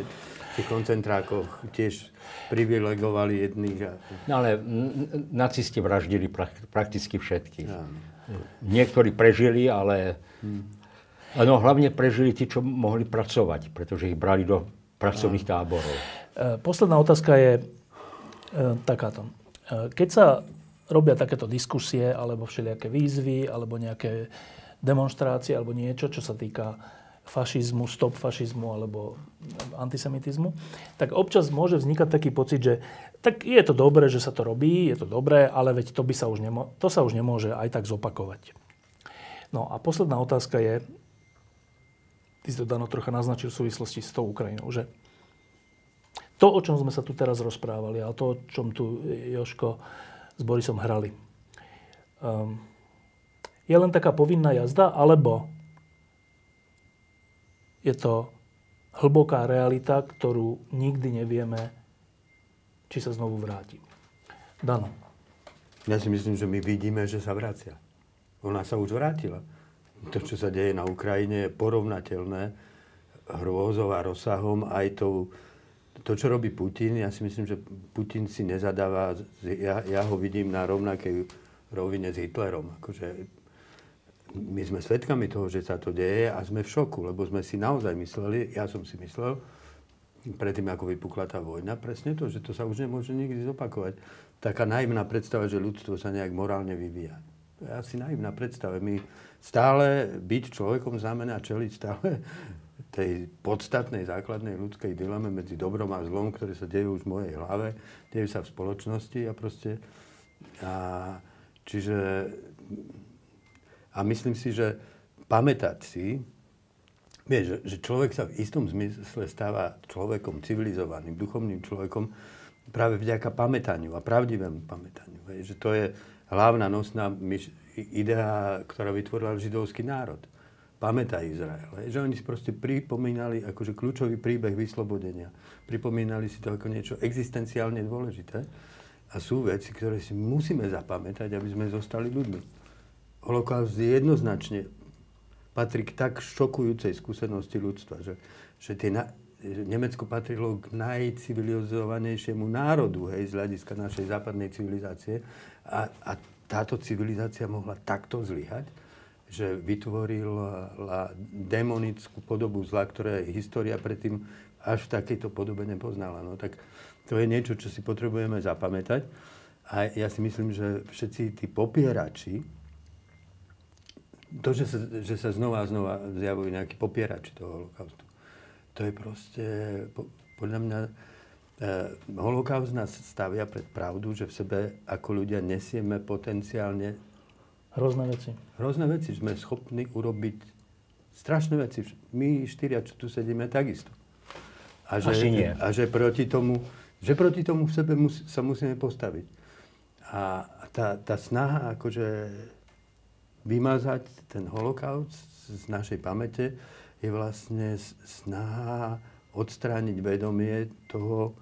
tých koncentrákoch tiež privilegovali jedných. A... No ale nacisti vraždili prakticky všetkých. Ja. Niektorí prežili, ale... No, hlavne prežili tí, čo mohli pracovať, pretože ich brali do pracovných táborov. E, posledná otázka je e, takáto. E, keď sa robia takéto diskusie, alebo všelijaké výzvy, alebo nejaké demonstrácie, alebo niečo, čo sa týka fašizmu, stop fašizmu alebo antisemitizmu, tak občas môže vznikať taký pocit, že tak je to dobré, že sa to robí, je to dobré, ale veď to, by sa už nemo- to sa už nemôže aj tak zopakovať. No a posledná otázka je, ty si to Dano trocha naznačil v súvislosti s tou Ukrajinou, že to, o čom sme sa tu teraz rozprávali a to, o čom tu Joško s Borisom hrali, um, je len taká povinná jazda, alebo je to hlboká realita, ktorú nikdy nevieme, či sa znovu vráti. Dano. Ja si myslím, že my vidíme, že sa vracia. Ona sa už vrátila. To, čo sa deje na Ukrajine, je porovnateľné hrôzou a rozsahom aj tou, to, čo robí Putin. Ja si myslím, že Putin si nezadáva, ja, ja ho vidím na rovnakej rovine s Hitlerom. Akože my sme svedkami toho, že sa to deje a sme v šoku, lebo sme si naozaj mysleli, ja som si myslel, predtým, ako vypukla tá vojna, presne to, že to sa už nemôže nikdy zopakovať. Taká naivná predstava, že ľudstvo sa nejak morálne vyvíja. To je asi naivná predstava. My stále byť človekom znamená čeliť stále <laughs> tej podstatnej základnej ľudskej dileme medzi dobrom a zlom, ktoré sa dejú už v mojej hlave, dejú sa v spoločnosti a proste... A, čiže... A myslím si, že pamätať si, Vieš, že, že človek sa v istom zmysle stáva človekom, civilizovaným, duchovným človekom práve vďaka pamätaniu a pravdivému pamätaniu. Vieš, že to je hlavná nosná myš, idea, ktorá vytvorila židovský národ. Pamätaj Izrael. Že oni si proste pripomínali akože kľúčový príbeh vyslobodenia. Pripomínali si to ako niečo existenciálne dôležité. A sú veci, ktoré si musíme zapamätať, aby sme zostali ľuďmi. Holokaust je jednoznačne patrí k tak šokujúcej skúsenosti ľudstva, že, že, tie na, Nemecko patrilo k najcivilizovanejšiemu národu hej, z hľadiska našej západnej civilizácie a, a táto civilizácia mohla takto zlyhať, že vytvorila demonickú podobu zla, ktoré história predtým až v takejto podobe nepoznala. No, tak to je niečo, čo si potrebujeme zapamätať. A ja si myslím, že všetci tí popierači, to, že sa, že sa znova a znova zjavujú nejakí popierači toho holokaustu, to je proste, po, podľa mňa, e, holokaust nás stavia pred pravdu, že v sebe ako ľudia nesieme potenciálne Hrozné veci. Hrozné veci. Sme schopní urobiť strašné veci. My štyria, čo tu sedíme, takisto. A že, Asi nie. A že proti tomu, že proti tomu v sebe mus, sa musíme postaviť. A tá, tá snaha akože vymazať ten holokaust z našej pamäte je vlastne snaha odstrániť vedomie toho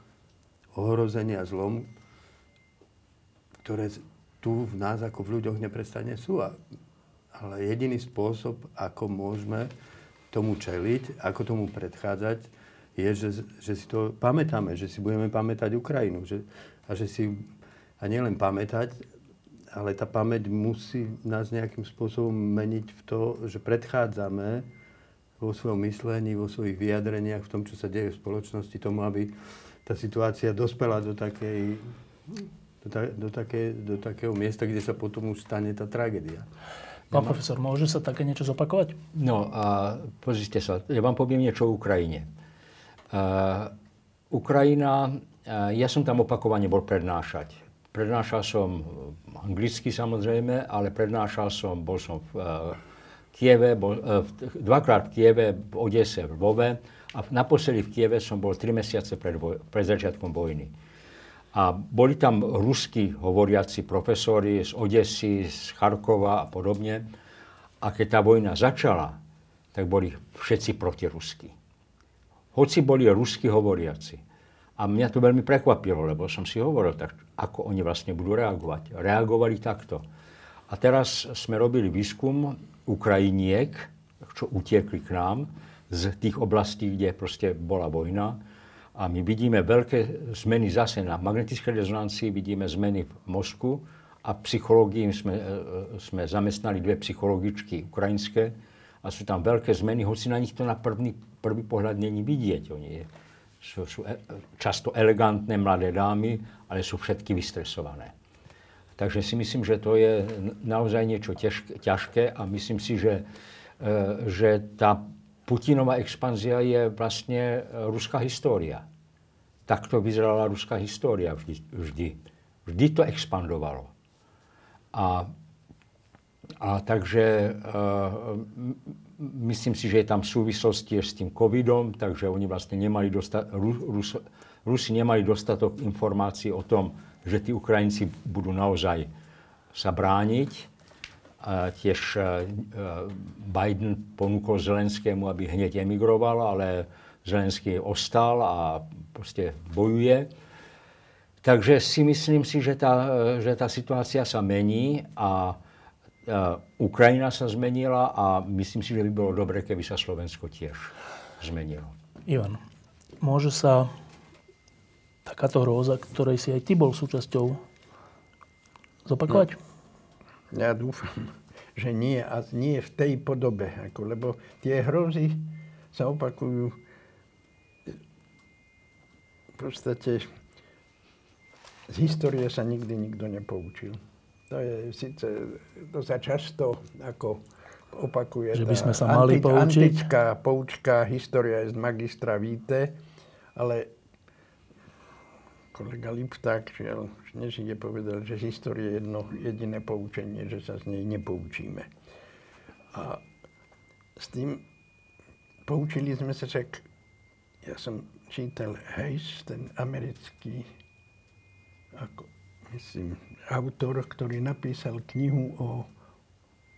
ohrozenia zlom, ktoré tu v nás ako v ľuďoch neprestane sú. Ale jediný spôsob, ako môžeme tomu čeliť, ako tomu predchádzať, je, že, že si to pamätáme, že si budeme pamätať Ukrajinu. Že, a že si, a nielen pamätať, ale tá pamäť musí nás nejakým spôsobom meniť v to, že predchádzame vo svojom myslení, vo svojich vyjadreniach, v tom, čo sa deje v spoločnosti, tomu, aby tá situácia dospela do takej do, ta, do, také, do takého miesta, kde sa potom už stane tá tragédia. Pán profesor, môže sa také niečo zopakovať? No a pozrite sa, ja vám poviem niečo o Ukrajine. Uh, Ukrajina, uh, ja som tam opakovane bol prednášať. Prednášal som anglicky samozrejme, ale prednášal som, bol som v uh, Kieve, bol, uh, dvakrát v Kieve, v Odese, v Lvove a naposledy v Kieve som bol tri mesiace pred, voj- pred začiatkom vojny. A boli tam rusky hovoriaci profesori z Odesy, z Charkova a podobne. A keď tá vojna začala, tak boli všetci protirusky. Hoci boli rusky hovoriaci. A mňa to veľmi prekvapilo, lebo som si hovoril, tak ako oni vlastne budú reagovať. Reagovali takto. A teraz sme robili výskum Ukrajiniek, čo utiekli k nám z tých oblastí, kde proste bola vojna a my vidíme veľké zmeny zase na magnetickej rezonancii, vidíme zmeny v mozku a psychológii sme, e, e, sme zamestnali dve psychologičky ukrajinské a sú tam veľké zmeny, hoci na nich to na prvný, prvý pohľad není vidieť. Oni sú, sú e, často elegantné mladé dámy, ale sú všetky vystresované. Takže si myslím, že to je naozaj niečo ťažké a myslím si, že, že tá Putinová expanzia je vlastne e, ruská história. Takto vyzerala ruská história vždy. Vždy, vždy to expandovalo. A, a takže uh, myslím si, že je tam súvislosti s tým covidom, takže oni vlastne nemali dosta- Rus, Rusi nemali dostatok informácií o tom, že tí Ukrajinci budú naozaj sa brániť A tiež Biden ponúkol Zelenskému, aby hneď emigroval, ale Zelenský ostal a proste bojuje. Takže si myslím si, že tá, že tá situácia sa mení a Ukrajina sa zmenila a myslím si, že by bolo dobre, keby sa Slovensko tiež zmenilo. Ivan, môže sa takáto hrôza, ktorej si aj ty bol súčasťou, zopakovať? No, ja dúfam, <laughs> že nie a nie v tej podobe. Ako, lebo tie hrozy sa opakujú v podstate z histórie sa nikdy nikto nepoučil. To je síce, to sa často ako opakuje. Že by sme sa mali anti, poučiť. Antická poučka, história je z magistra Víte, ale kolega Lipták, žiaľ, nežide povedal, že z histórie je jedno jediné poučenie, že sa z nej nepoučíme. A s tým poučili sme sa však, ja som čítal Hayes, ten americký ako, myslím, autor, ktorý napísal knihu o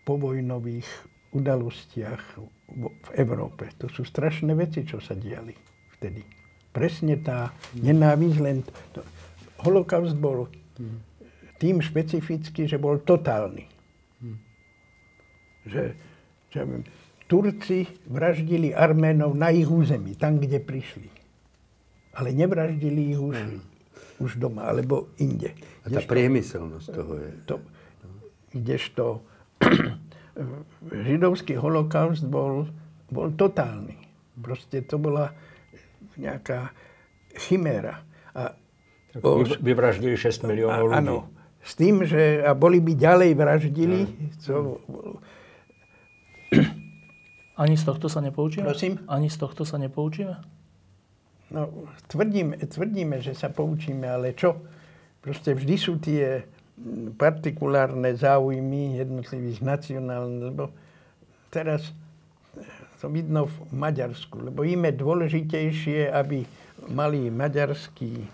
povojnových udalostiach v Európe. To sú strašné veci, čo sa diali vtedy. Presne tá nenávisť len... To, holokaust bol tým špecifický, že bol totálny. Že, že Turci vraždili Arménov na ich území, tam, kde prišli. Ale nevraždili ich už už doma, alebo inde. A tá priemyselnosť toho je... To, kdežto <clears throat> židovský holokaust bol, bol totálny. Proste to bola nejaká chiméra. A o, vyvraždili 6 miliónov ľudí. Áno. S tým, že a boli by ďalej vraždili. To, Ani z tohto sa nepoučíme? Prosím? Ani z tohto sa nepoučíme? No, tvrdíme, tvrdíme, že sa poučíme, ale čo? Proste vždy sú tie partikulárne záujmy jednotlivých nacionálnych, lebo teraz to vidno v Maďarsku, lebo im je dôležitejšie, aby mali maďarskí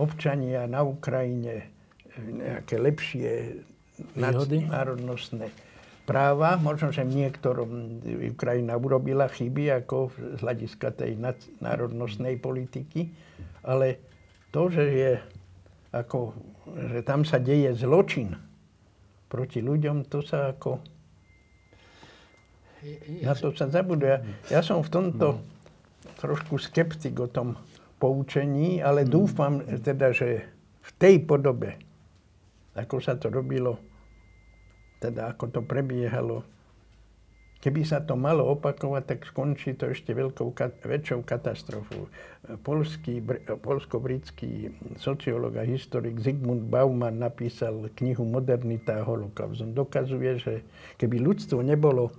občania na Ukrajine nejaké lepšie národnostné práva. Možno, že v niektorom Ukrajina urobila chyby ako z hľadiska tej národnostnej politiky, ale to, že je ako, že tam sa deje zločin proti ľuďom, to sa ako... Na to sa zabuduje. Ja, ja som v tomto trošku skeptik o tom poučení, ale dúfam teda, že v tej podobe, ako sa to robilo teda ako to prebiehalo. Keby sa to malo opakovať, tak skončí to ešte veľkou, väčšou katastrofou. Polský, polsko-britský sociológ a historik Zygmunt Bauman napísal knihu Modernita a holokaust. On dokazuje, že keby ľudstvo nebolo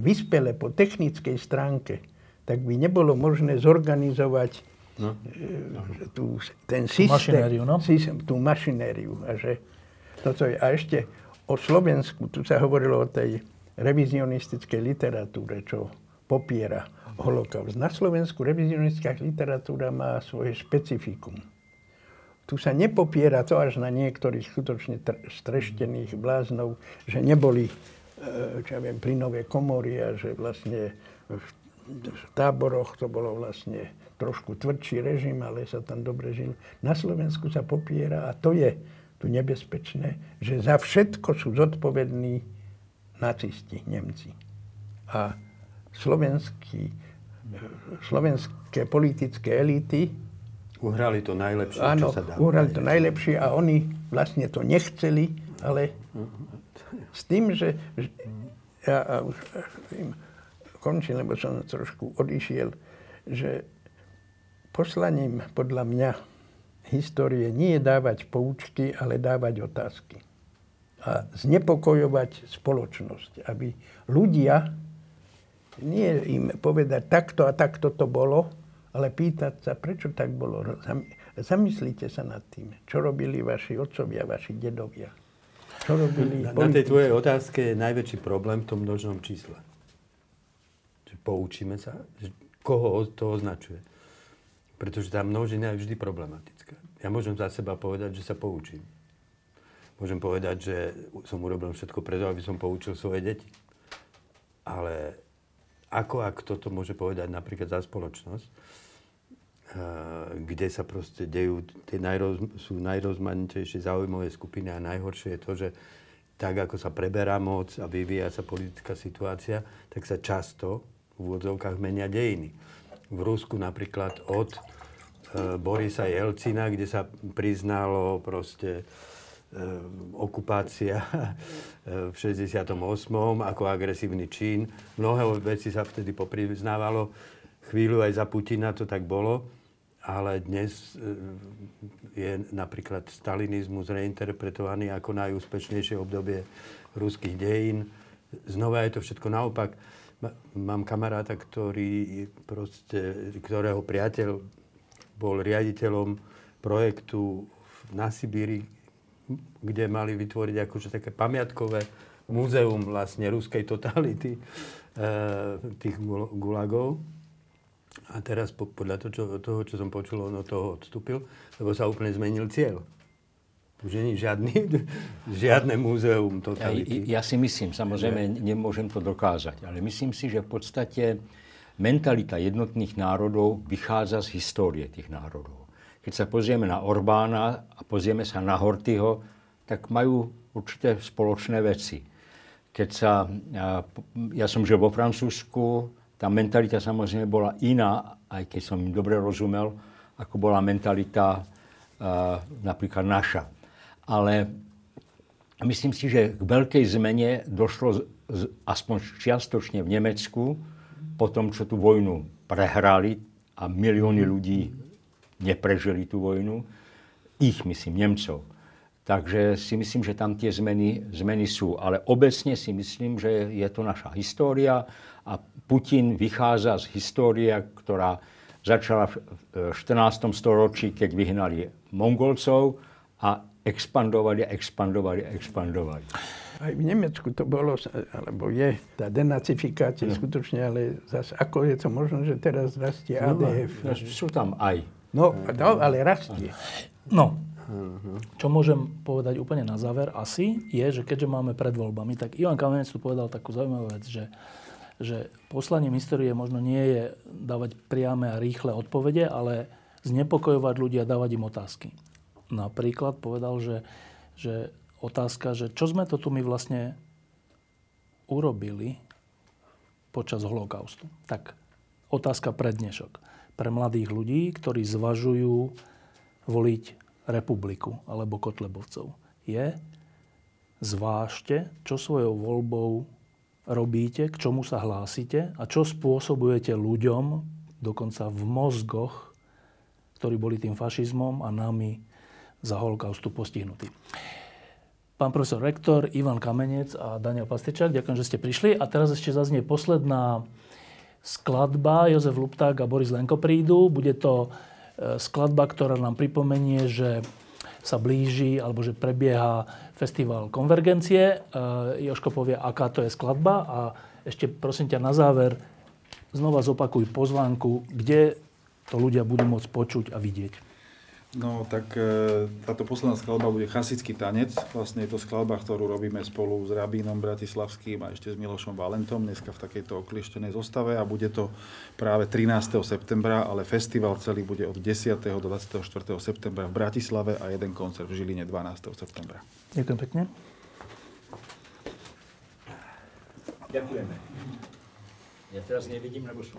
vyspele po technickej stránke, tak by nebolo možné zorganizovať no. E, tú, ten systém, mašinériu, no? systém, tú mašinériu. A, že toto je, a ešte o Slovensku, tu sa hovorilo o tej revizionistickej literatúre, čo popiera holokaust. Na Slovensku revizionistická literatúra má svoje špecifikum. Tu sa nepopiera to až na niektorých skutočne streštených bláznov, že neboli e, čo ja viem, plynové komory a že vlastne v táboroch to bolo vlastne trošku tvrdší režim, ale sa tam dobre žil. Na Slovensku sa popiera a to je tu nebezpečné, že za všetko sú zodpovední nacisti, Nemci. A slovenský, slovenské politické elity Uhrali to najlepšie, áno, čo sa dá. uhrali to najlepšie a oni vlastne to nechceli, ale s tým, že ja už končím, lebo som trošku odišiel, že poslaním podľa mňa histórie nie je dávať poučky, ale dávať otázky. A znepokojovať spoločnosť, aby ľudia nie im povedať takto a takto to bolo, ale pýtať sa, prečo tak bolo. Zamyslite sa nad tým, čo robili vaši otcovia, vaši dedovia. Čo robili na, na tej tvojej otázke je najväčší problém v tom množnom čísle. Že poučíme sa, koho to označuje. Pretože tá množina je vždy problematická. Ja môžem za seba povedať, že sa poučím. môžem povedať, že som urobil všetko preto, aby som poučil svoje deti. Ale ako ak toto môže povedať napríklad za spoločnosť, eh, kde sa proste dejú, tie najroz, sú najrozmanitejšie zaujímavé skupiny a najhoršie je to, že tak, ako sa preberá moc a vyvíja sa politická situácia, tak sa často v úvodzovkách menia dejiny. V Rusku napríklad od e, Borisa Jelcina, kde sa priznalo proste e, okupácia <laughs> e, v 68. ako agresívny čin. Mnohé veci sa vtedy popriznávalo. Chvíľu aj za Putina to tak bolo. Ale dnes je napríklad stalinizmus reinterpretovaný ako najúspešnejšie obdobie ruských dejín. Znova je to všetko naopak mám kamaráta, ktorý proste, ktorého priateľ bol riaditeľom projektu na Sibíri, kde mali vytvoriť akože také pamiatkové múzeum vlastne ruskej totality e, tých gulagov. A teraz po, podľa toho čo, toho, čo som počul, on od toho odstúpil, lebo sa úplne zmenil cieľ. Už je žiadny, žiadne múzeum totality. Ja, ja si myslím, samozrejme nemôžem to dokázať, ale myslím si, že v podstate mentalita jednotných národov vychádza z histórie tých národov. Keď sa pozrieme na Orbána a pozrieme sa na Hortyho, tak majú určité spoločné veci. Keď sa, ja som žil vo Francúzsku, tá mentalita samozrejme bola iná, aj keď som im dobre rozumel, ako bola mentalita napríklad naša ale myslím si, že k veľkej zmene došlo aspoň čiastočne v Nemecku, po tom, čo tú vojnu prehrali a milióny ľudí neprežili tú vojnu, ich myslím, Nemcov. Takže si myslím, že tam tie zmeny, zmeny sú. Ale obecne si myslím, že je to naša história a Putin vychádza z histórie, ktorá začala v 14. storočí, keď vyhnali Mongolcov a expandovali, expandovali, expandovali. Aj v Nemecku to bolo, alebo je tá denacifikácia no. skutočne, ale zase ako je to možno, že teraz rastie ADF? No, sú tam aj. No, no ale rastie. No, čo môžem povedať úplne na záver asi, je, že keďže máme pred voľbami, tak Ivan Kamenec tu povedal takú zaujímavú vec, že, že poslaním histórie možno nie je dávať priame a rýchle odpovede, ale znepokojovať ľudí a dávať im otázky napríklad povedal, že, že otázka, že čo sme to tu my vlastne urobili počas holokaustu. Tak otázka pre dnešok. Pre mladých ľudí, ktorí zvažujú voliť republiku alebo Kotlebovcov. Je, zvážte, čo svojou voľbou robíte, k čomu sa hlásite a čo spôsobujete ľuďom, dokonca v mozgoch, ktorí boli tým fašizmom a nami za holokaustu postihnutí. Pán profesor rektor Ivan Kamenec a Daniel Pastičák, ďakujem, že ste prišli. A teraz ešte zaznie posledná skladba. Jozef Lupták a Boris Lenko prídu. Bude to e, skladba, ktorá nám pripomenie, že sa blíži alebo že prebieha festival Konvergencie. E, Joško povie, aká to je skladba a ešte prosím ťa na záver znova zopakuj pozvánku, kde to ľudia budú môcť počuť a vidieť. No tak e, táto posledná skladba bude chasický tanec. Vlastne je to skladba, ktorú robíme spolu s Rabínom Bratislavským a ešte s Milošom Valentom, dneska v takejto oklieštenej zostave a bude to práve 13. septembra, ale festival celý bude od 10. do 24. septembra v Bratislave a jeden koncert v Žiline 12. septembra. Ďakujem pekne. Ďakujeme. Ja teraz nevidím, lebo som